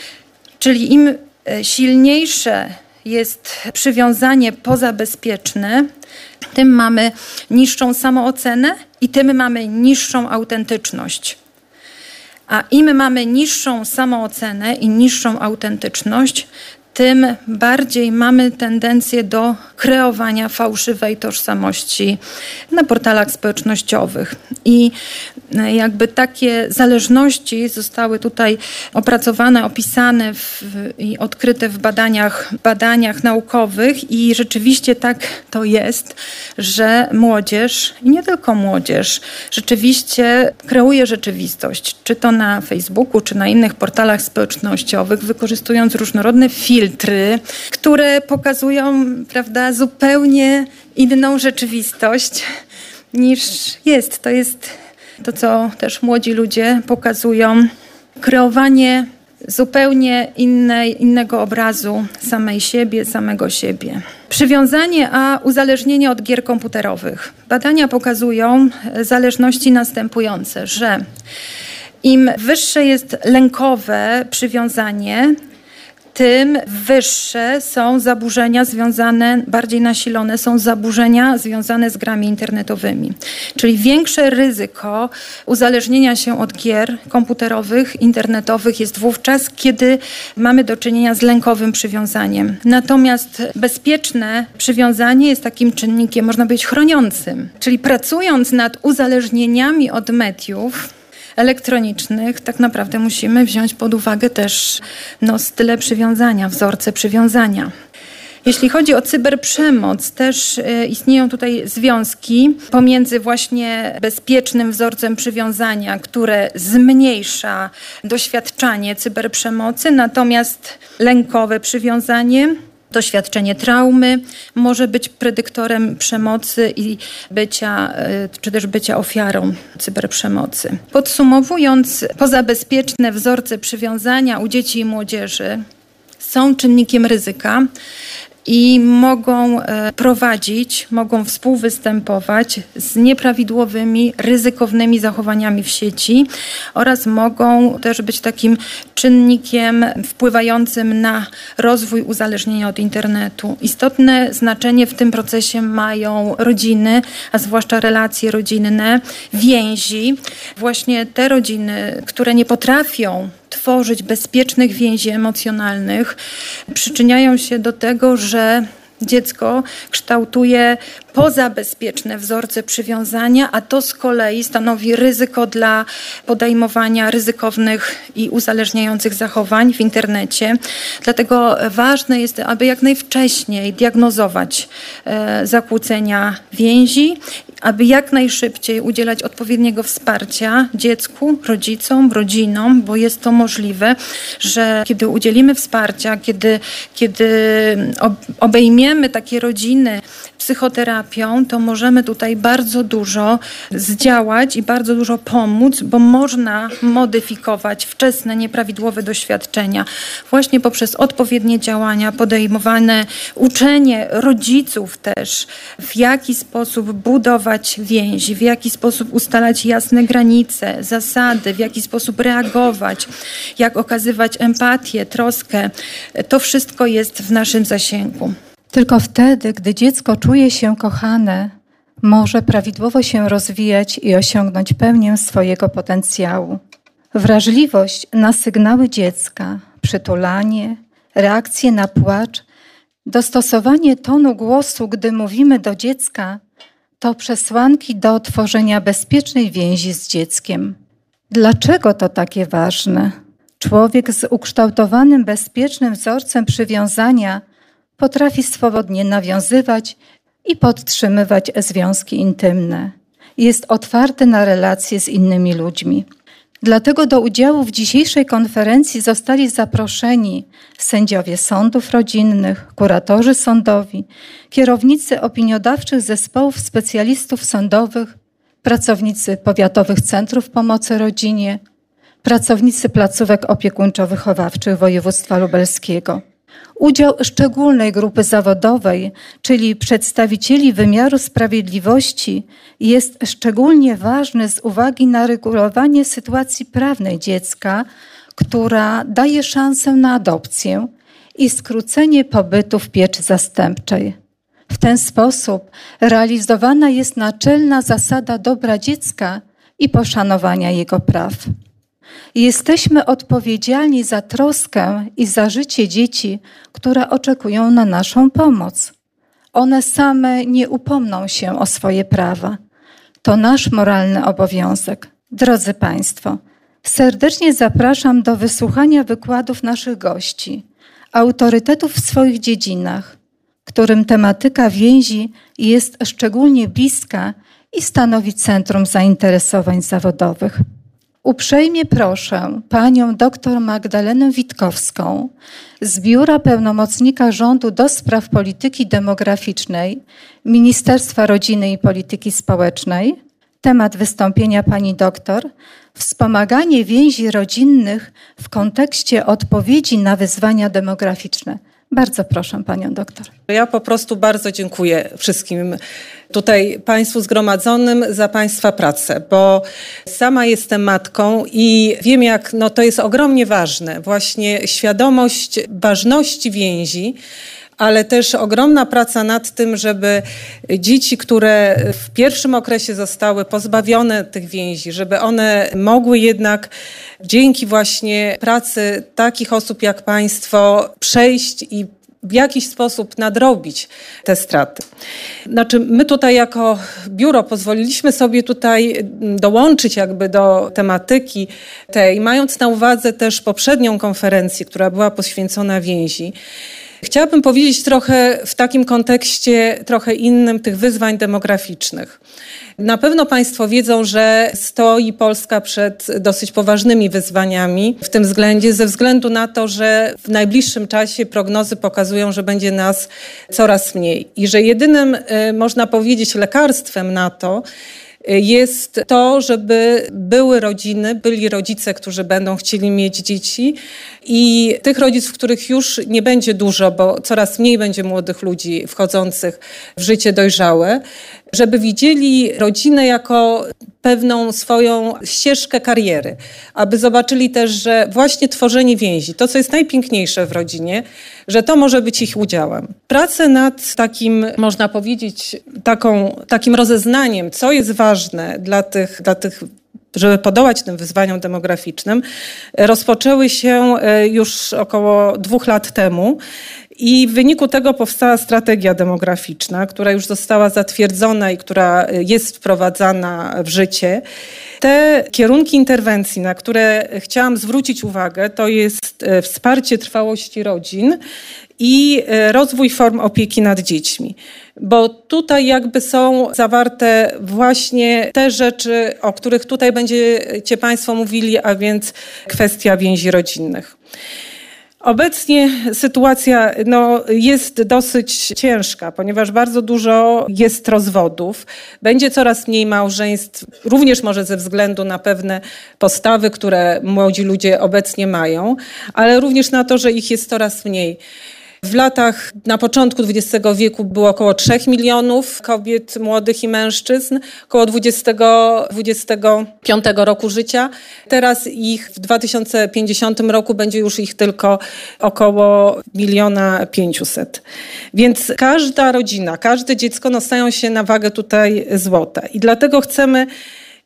Czyli im e, silniejsze jest przywiązanie pozabezpieczne, tym mamy niższą samoocenę i tym mamy niższą autentyczność. A im mamy niższą samoocenę i niższą autentyczność, tym bardziej mamy tendencję do kreowania fałszywej tożsamości na portalach społecznościowych. I e, jakby takie zależności zostały tutaj opracowane, opisane w, i odkryte w badaniach, badaniach naukowych i rzeczywiście tak to jest, że młodzież i nie tylko młodzież rzeczywiście kreuje rzeczywistość, czy to na Facebooku, czy na innych portalach społecznościowych, wykorzystując różnorodne filtry, które pokazują, prawda, zupełnie inną rzeczywistość niż jest. To jest to, co też młodzi ludzie pokazują. Kreowanie zupełnie innej, innego obrazu samej siebie, samego siebie. Przywiązanie a uzależnienie od gier komputerowych. Badania pokazują zależności następujące, że im wyższe jest lękowe przywiązanie, tym wyższe są zaburzenia związane, bardziej nasilone są zaburzenia związane z grami internetowymi. Czyli większe ryzyko uzależnienia się od gier komputerowych, internetowych jest wówczas, kiedy mamy do czynienia z lękowym przywiązaniem. Natomiast bezpieczne przywiązanie jest takim czynnikiem, można powiedzieć, chroniącym. Czyli pracując nad uzależnieniami od mediów, elektronicznych tak naprawdę musimy wziąć pod uwagę też no, style przywiązania, wzorce przywiązania. Jeśli chodzi o cyberprzemoc, też e, istnieją tutaj związki pomiędzy właśnie bezpiecznym wzorcem przywiązania, które zmniejsza doświadczanie cyberprzemocy, natomiast lękowe przywiązanie Doświadczenie traumy może być predyktorem przemocy i bycia, e, czy też bycia ofiarą cyberprzemocy. Podsumowując, pozabezpieczne wzorce przywiązania u dzieci i młodzieży są czynnikiem ryzyka i mogą e, prowadzić, mogą współwystępować z nieprawidłowymi, ryzykownymi zachowaniami w sieci oraz mogą też być takim czynnikiem wpływającym na rozwój uzależnienia od internetu. Istotne znaczenie w tym procesie mają rodziny, a zwłaszcza relacje rodzinne, więzi. Właśnie te rodziny, które nie potrafią tworzyć bezpiecznych więzi emocjonalnych, przyczyniają się do tego, że dziecko kształtuje pozabezpieczne wzorce przywiązania, a to z kolei stanowi ryzyko dla podejmowania ryzykownych i uzależniających zachowań w internecie. Dlatego ważne jest, aby jak najwcześniej diagnozować e, zakłócenia więzi aby jak najszybciej udzielać odpowiedniego wsparcia dziecku, rodzicom, rodzinom, bo jest to możliwe, że kiedy udzielimy wsparcia, kiedy, kiedy obejmiemy takie rodziny psychoterapią, to możemy tutaj bardzo dużo zdziałać i bardzo dużo pomóc, bo można modyfikować wczesne, nieprawidłowe doświadczenia właśnie poprzez odpowiednie działania podejmowane, uczenie rodziców też, w jaki sposób budować więzi, w jaki sposób ustalać jasne granice, zasady, w jaki sposób reagować, jak okazywać empatię, troskę. To wszystko jest w naszym zasięgu. Tylko wtedy, gdy dziecko czuje się kochane, może prawidłowo się rozwijać i osiągnąć pełnię swojego potencjału. Wrażliwość na sygnały dziecka, przytulanie, reakcje na płacz, dostosowanie tonu głosu, gdy mówimy do dziecka, to przesłanki do tworzenia bezpiecznej więzi z dzieckiem. Dlaczego to takie ważne? Człowiek z ukształtowanym, bezpiecznym wzorcem przywiązania potrafi swobodnie nawiązywać i podtrzymywać związki intymne. Jest otwarty na relacje z innymi ludźmi. Dlatego do udziału w dzisiejszej konferencji zostali zaproszeni sędziowie sądów rodzinnych, kuratorzy sądowi, kierownicy opiniodawczych zespołów specjalistów sądowych, pracownicy powiatowych centrów pomocy rodzinie, pracownicy placówek opiekuńczo-wychowawczych województwa lubelskiego. Udział szczególnej grupy zawodowej, czyli przedstawicieli wymiaru sprawiedliwości, jest szczególnie ważny z uwagi na regulowanie sytuacji prawnej dziecka, która daje szansę na adopcję i skrócenie pobytu w pieczy zastępczej. W ten sposób realizowana jest naczelna zasada dobra dziecka i poszanowania jego praw. Jesteśmy odpowiedzialni za troskę i za życie dzieci, które oczekują na naszą pomoc. One same nie upomną się o swoje prawa. To nasz moralny obowiązek. Drodzy Państwo, serdecznie zapraszam do wysłuchania wykładów naszych gości, autorytetów w swoich dziedzinach, którym tematyka więzi jest szczególnie bliska i stanowi centrum zainteresowań zawodowych. Uprzejmie proszę panią dr Magdalenę Witkowską z Biura Pełnomocnika Rządu do Spraw Polityki Demograficznej Ministerstwa Rodziny i Polityki Społecznej. Temat wystąpienia pani doktor wspomaganie więzi rodzinnych w kontekście odpowiedzi na wyzwania demograficzne. Bardzo proszę panią doktor. Ja po prostu bardzo dziękuję wszystkim tutaj Państwu zgromadzonym za Państwa pracę, bo sama jestem matką i wiem, jak no, to jest ogromnie ważne, właśnie świadomość ważności więzi ale też ogromna praca nad tym, żeby dzieci, które w pierwszym okresie zostały pozbawione tych więzi, żeby one mogły jednak dzięki właśnie pracy takich osób jak Państwo przejść i w jakiś sposób nadrobić te straty. Znaczy, my tutaj jako biuro pozwoliliśmy sobie tutaj dołączyć jakby do tematyki tej, mając na uwadze też poprzednią konferencję, która była poświęcona więzi. Chciałabym powiedzieć trochę w takim kontekście, trochę innym tych wyzwań demograficznych. Na pewno Państwo wiedzą, że stoi Polska przed dosyć poważnymi wyzwaniami w tym względzie, ze względu na to, że w najbliższym czasie prognozy pokazują, że będzie nas coraz mniej i że jedynym, y, można powiedzieć, lekarstwem na to, jest to, żeby były rodziny, byli rodzice, którzy będą chcieli mieć dzieci i tych rodziców, których już nie będzie dużo, bo coraz mniej będzie młodych ludzi wchodzących w życie dojrzałe, żeby widzieli rodzinę jako pewną swoją ścieżkę kariery, aby zobaczyli też, że właśnie tworzenie więzi, to co jest najpiękniejsze w rodzinie, że to może być ich udziałem. Pracę nad takim, można powiedzieć, taką, takim rozeznaniem, co jest ważne dla tych, dla tych żeby podołać tym wyzwaniom demograficznym, rozpoczęły się e, już około dwóch lat temu. I w wyniku tego powstała strategia demograficzna, która już została zatwierdzona i która jest wprowadzana w życie. Te kierunki interwencji, na które chciałam zwrócić uwagę, to jest e, wsparcie trwałości rodzin i e, rozwój form opieki nad dziećmi. Bo tutaj jakby są zawarte właśnie te rzeczy, o których tutaj będziecie Państwo mówili, a więc kwestia więzi rodzinnych. Obecnie sytuacja no, jest dosyć ciężka, ponieważ bardzo dużo jest rozwodów. Będzie coraz mniej małżeństw, również może ze względu na pewne postawy, które młodzi ludzie obecnie mają, ale również na to, że ich jest coraz mniej. W latach na początku XX wieku było około 3 milionów kobiet, młodych i mężczyzn, około 20, 25 roku życia. Teraz ich w 2050 roku będzie już ich tylko około miliona pięciuset. Więc każda rodzina, każde dziecko no, stają się na wagę tutaj złota. I dlatego chcemy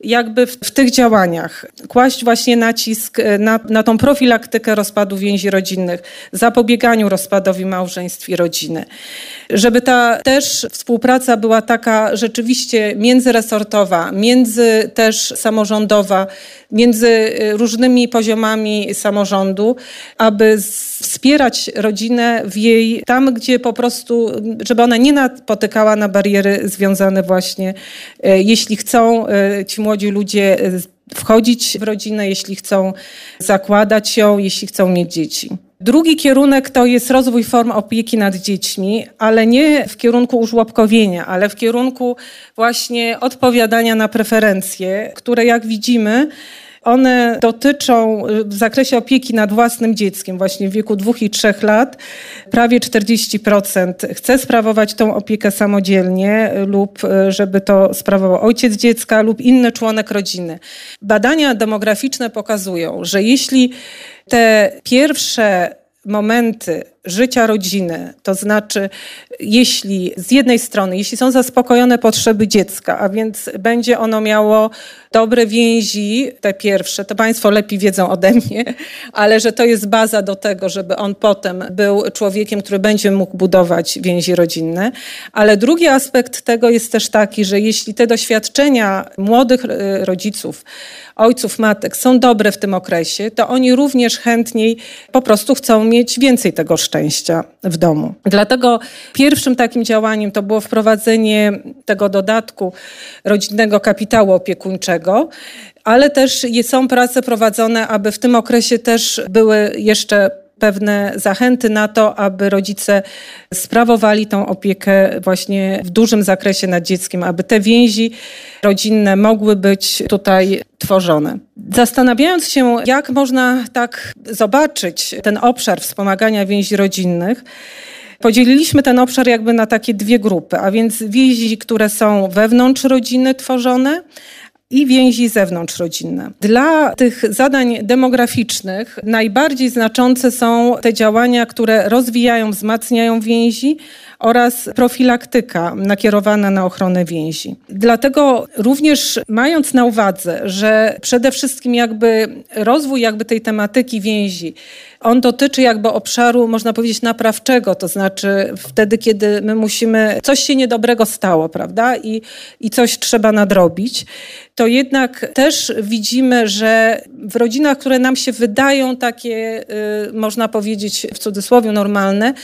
jakby w, w, tych działaniach kłaść właśnie nacisk e, na, na tą profilaktykę rozpadu więzi rodzinnych, zapobieganiu rozpadowi małżeństw i rodziny. Żeby ta też współpraca była taka rzeczywiście międzyresortowa, między też samorządowa, między e, różnymi poziomami samorządu, aby wspierać rodzinę w jej tam, gdzie po prostu, żeby ona nie napotykała na bariery związane właśnie, e, jeśli chcą ci młodzi ludzie e, wchodzić w rodzinę, jeśli chcą zakładać ją, jeśli chcą mieć dzieci. Drugi kierunek to jest rozwój form opieki nad dziećmi, ale nie w kierunku użłobkowienia, ale w kierunku właśnie odpowiadania na preferencje, które jak widzimy, one dotyczą y, w zakresie opieki nad własnym dzieckiem, właśnie w wieku dwóch i trzech lat, prawie 40% chce sprawować tą opiekę samodzielnie lub y, żeby to sprawował ojciec dziecka lub inny członek rodziny. Badania demograficzne pokazują, że jeśli te pierwsze momenty życia rodziny, to znaczy jeśli z jednej strony, jeśli są zaspokojone potrzeby dziecka, a więc będzie ono miało dobre więzi, te pierwsze, to Państwo lepiej wiedzą ode mnie, ale że to jest baza do tego, żeby on potem był człowiekiem, który będzie mógł budować więzi rodzinne. Ale drugi aspekt tego jest też taki, że jeśli te doświadczenia młodych e, rodziców, ojców, matek są dobre w tym okresie, to oni również chętniej po prostu chcą mieć więcej tego szczęścia w domu. Dlatego pierwszym takim działaniem to było wprowadzenie tego dodatku rodzinnego kapitału opiekuńczego, ale też są prace prowadzone, aby w tym okresie też były jeszcze pewne zachęty na to, aby rodzice sprawowali tą opiekę właśnie w dużym zakresie nad dzieckiem, aby te więzi rodzinne mogły być tutaj tworzone. Zastanawiając się, jak można tak zobaczyć ten obszar wspomagania więzi rodzinnych, Podzieliliśmy ten obszar jakby na takie dwie grupy, a więc więzi, które są wewnątrz rodziny tworzone, i więzi zewnątrzrodzinne. Dla tych zadań demograficznych najbardziej znaczące są te działania, które rozwijają, wzmacniają więzi oraz profilaktyka nakierowana na ochronę więzi. Dlatego również mając na uwadze, że przede wszystkim jakby rozwój jakby tej tematyki więzi on dotyczy jakby obszaru, można powiedzieć, naprawczego, to znaczy wtedy, kiedy my musimy, coś się niedobrego stało, prawda, i, i coś trzeba nadrobić, to jednak też widzimy, że w rodzinach, które nam się wydają takie, y, można powiedzieć w cudzysłowie, normalne,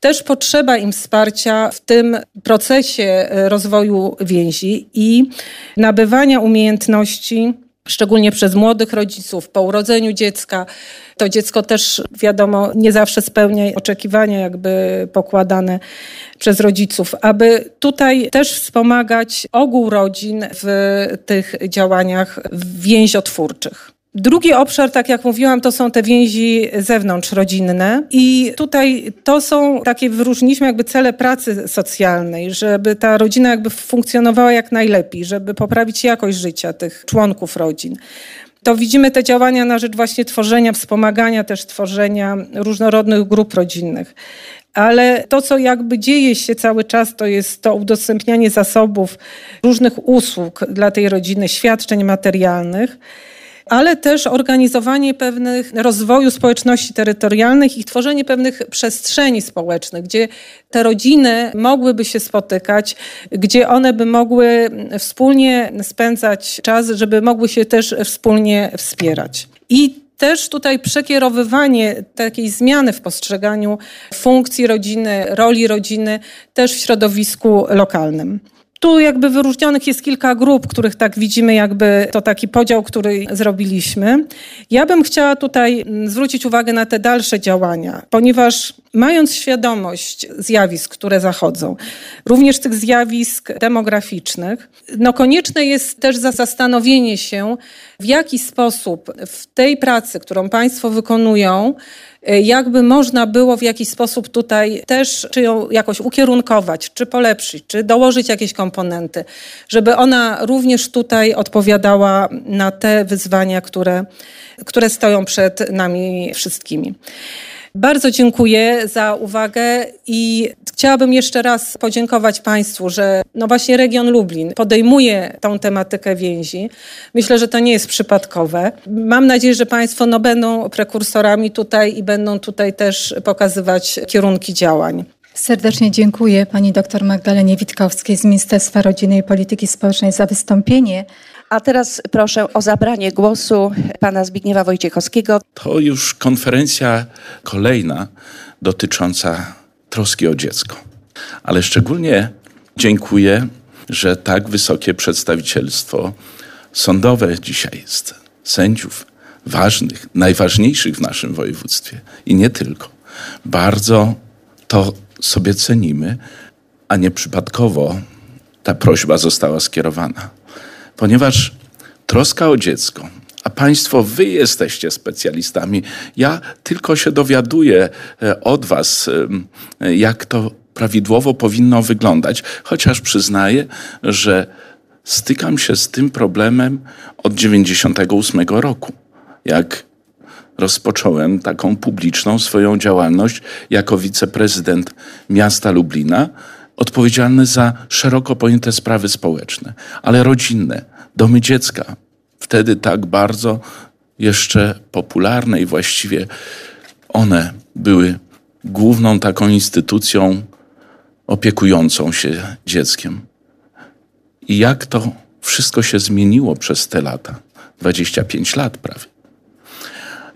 też potrzeba im wsparcia w tym procesie y, rozwoju więzi i nabywania umiejętności szczególnie przez młodych rodziców po urodzeniu dziecka. To dziecko też, wiadomo, nie zawsze spełnia oczekiwania jakby pokładane przez rodziców, aby tutaj też wspomagać ogół rodzin w tych działaniach więziotwórczych. Drugi obszar, tak jak mówiłam, to są te więzi zewnątrzrodzinne i tutaj to są takie, wyróżniliśmy jakby cele pracy socjalnej, żeby ta rodzina jakby funkcjonowała jak najlepiej, żeby poprawić jakość życia tych członków rodzin. To widzimy te działania na rzecz właśnie tworzenia, wspomagania też tworzenia różnorodnych grup rodzinnych. Ale to, co jakby dzieje się cały czas, to jest to udostępnianie zasobów różnych usług dla tej rodziny, świadczeń materialnych ale też organizowanie pewnych rozwoju społeczności terytorialnych i tworzenie pewnych przestrzeni społecznych, gdzie te rodziny mogłyby się spotykać, gdzie one by mogły wspólnie spędzać czas, żeby mogły się też wspólnie wspierać. I też tutaj przekierowywanie takiej zmiany w postrzeganiu funkcji rodziny, roli rodziny też w środowisku lokalnym. Tu jakby wyróżnionych jest kilka grup, których tak widzimy, jakby to taki podział, który zrobiliśmy. Ja bym chciała tutaj mm, zwrócić uwagę na te dalsze działania, ponieważ mając świadomość zjawisk, które zachodzą, również tych zjawisk demograficznych, no konieczne jest też zastanowienie się, w jaki sposób w tej pracy, którą Państwo wykonują, y, jakby można było w jakiś sposób tutaj też, czy ją jakoś ukierunkować, czy polepszyć, czy dołożyć jakieś komponenty, żeby ona również tutaj odpowiadała na te wyzwania, które, które stoją przed nami wszystkimi. Bardzo dziękuję za uwagę i chciałabym jeszcze raz podziękować Państwu, że no właśnie region Lublin podejmuje tą tematykę więzi. Myślę, że to nie jest przypadkowe. Mam nadzieję, że Państwo no będą prekursorami tutaj i będą tutaj też pokazywać kierunki działań. Serdecznie dziękuję pani dr Magdalenie Witkowskiej z Ministerstwa Rodziny i Polityki Społecznej za wystąpienie. A teraz proszę o zabranie głosu pana Zbigniewa Wojciechowskiego. To już konferencja kolejna dotycząca troski o dziecko. Ale szczególnie dziękuję, że tak wysokie przedstawicielstwo sądowe dzisiaj jest, sędziów ważnych, najważniejszych w naszym województwie i nie tylko. Bardzo to sobie cenimy, a nie przypadkowo ta prośba została skierowana ponieważ troska o dziecko, a Państwo, wy jesteście specjalistami. Ja tylko się dowiaduję e, od Was, jak to prawidłowo powinno wyglądać, chociaż przyznaję, że stykam się z tym problemem od 98 roku, jak rozpocząłem taką publiczną swoją działalność jako wiceprezydent miasta Lublina odpowiedzialny za szeroko pojęte sprawy społeczne, ale rodzinne, domy dziecka. Wtedy tak bardzo jeszcze popularne i właściwie one były główną taką instytucją opiekującą się dzieckiem. I jak to wszystko się zmieniło przez te lata 25 lat prawie.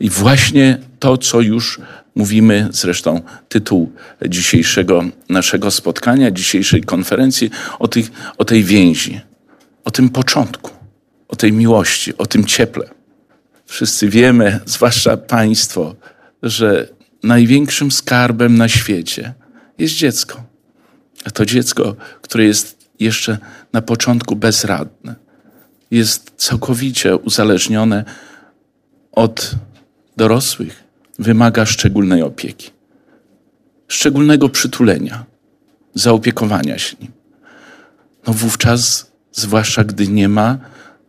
I właśnie to, co już mówimy, zresztą tytuł dzisiejszego naszego spotkania, dzisiejszej konferencji, o, tych, o tej więzi, o tym początku, o tej miłości, o tym cieple. Wszyscy wiemy, zwłaszcza Państwo, że największym skarbem na świecie jest dziecko. A to dziecko, które jest jeszcze na początku bezradne, jest całkowicie uzależnione od dorosłych, wymaga szczególnej opieki, szczególnego przytulenia, zaopiekowania się nim. No wówczas, zwłaszcza gdy nie ma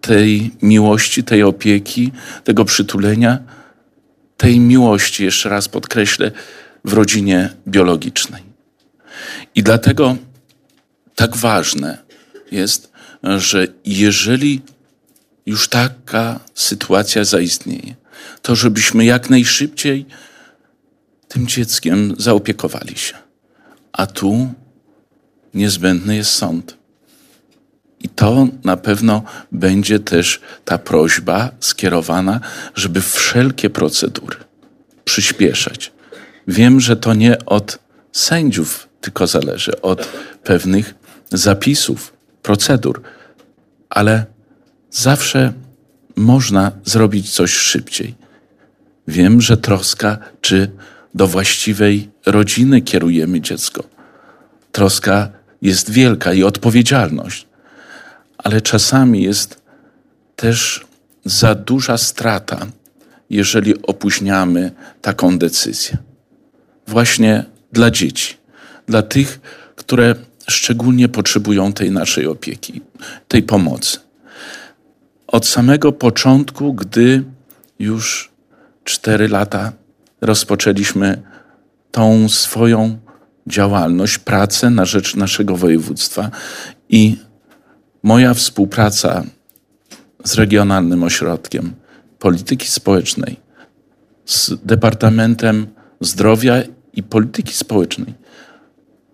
tej miłości, tej opieki, tego przytulenia, tej miłości, jeszcze raz podkreślę, w rodzinie biologicznej. I dlatego tak ważne jest, że jeżeli już taka sytuacja zaistnieje, to żebyśmy jak najszybciej tym dzieckiem zaopiekowali się. A tu niezbędny jest sąd. I to na pewno będzie też ta prośba skierowana, żeby wszelkie procedury przyspieszać. Wiem, że to nie od sędziów tylko zależy, od pewnych zapisów, procedur, ale zawsze można zrobić coś szybciej. Wiem, że troska, czy do właściwej rodziny kierujemy dziecko. Troska jest wielka i odpowiedzialność, ale czasami jest też za duża strata, jeżeli opóźniamy taką decyzję. Właśnie dla dzieci, dla tych, które szczególnie potrzebują tej naszej opieki, tej pomocy od samego początku, gdy już cztery lata rozpoczęliśmy tą swoją działalność, pracę na rzecz naszego województwa i moja współpraca z Regionalnym Ośrodkiem Polityki Społecznej, z Departamentem Zdrowia i Polityki Społecznej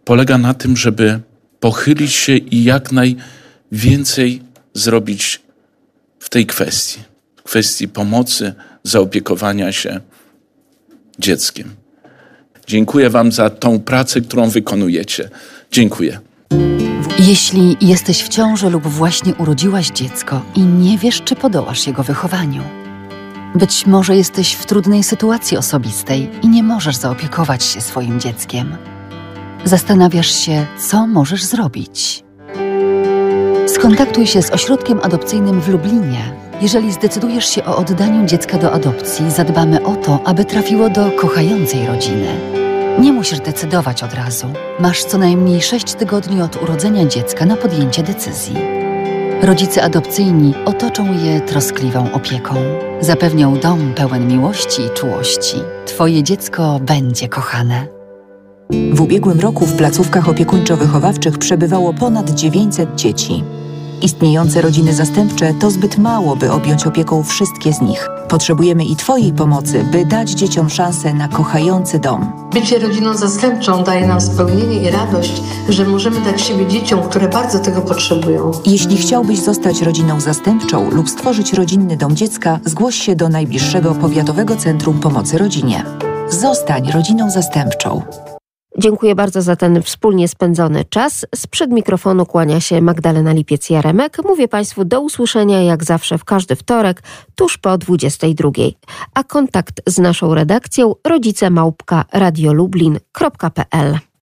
polega na tym, żeby pochylić się i jak najwięcej zrobić w tej kwestii, kwestii pomocy, zaopiekowania się dzieckiem. Dziękuję Wam za tą pracę, którą wykonujecie. Dziękuję. Jeśli jesteś w ciąży lub właśnie urodziłaś dziecko i nie wiesz, czy podołasz jego wychowaniu, być może jesteś w trudnej sytuacji osobistej i nie możesz zaopiekować się swoim dzieckiem. Zastanawiasz się, co możesz zrobić. Skontaktuj się z ośrodkiem adopcyjnym w Lublinie. Jeżeli zdecydujesz się o oddaniu dziecka do adopcji, zadbamy o to, aby trafiło do kochającej rodziny. Nie musisz decydować od razu. Masz co najmniej 6 tygodni od urodzenia dziecka na podjęcie decyzji. Rodzice adopcyjni otoczą je troskliwą opieką. Zapewnią dom pełen miłości i czułości. Twoje dziecko będzie kochane. W ubiegłym roku w placówkach opiekuńczo-wychowawczych przebywało ponad 900 dzieci. Istniejące rodziny zastępcze to zbyt mało, by objąć opieką wszystkie z nich. Potrzebujemy i Twojej pomocy, by dać dzieciom szansę na kochający dom. Bycie rodziną zastępczą daje nam spełnienie i radość, że możemy dać siebie dzieciom, które bardzo tego potrzebują. Jeśli chciałbyś zostać rodziną zastępczą lub stworzyć rodzinny dom dziecka, zgłoś się do najbliższego powiatowego centrum pomocy rodzinie. Zostań rodziną zastępczą. Dziękuję bardzo za ten wspólnie spędzony czas. Sprzed mikrofonu kłania się Magdalena Lipiec-Jaremek. Mówię Państwu do usłyszenia jak zawsze w każdy wtorek, tuż po 22. A kontakt z naszą redakcją rodzicemałpka radiolublin.pl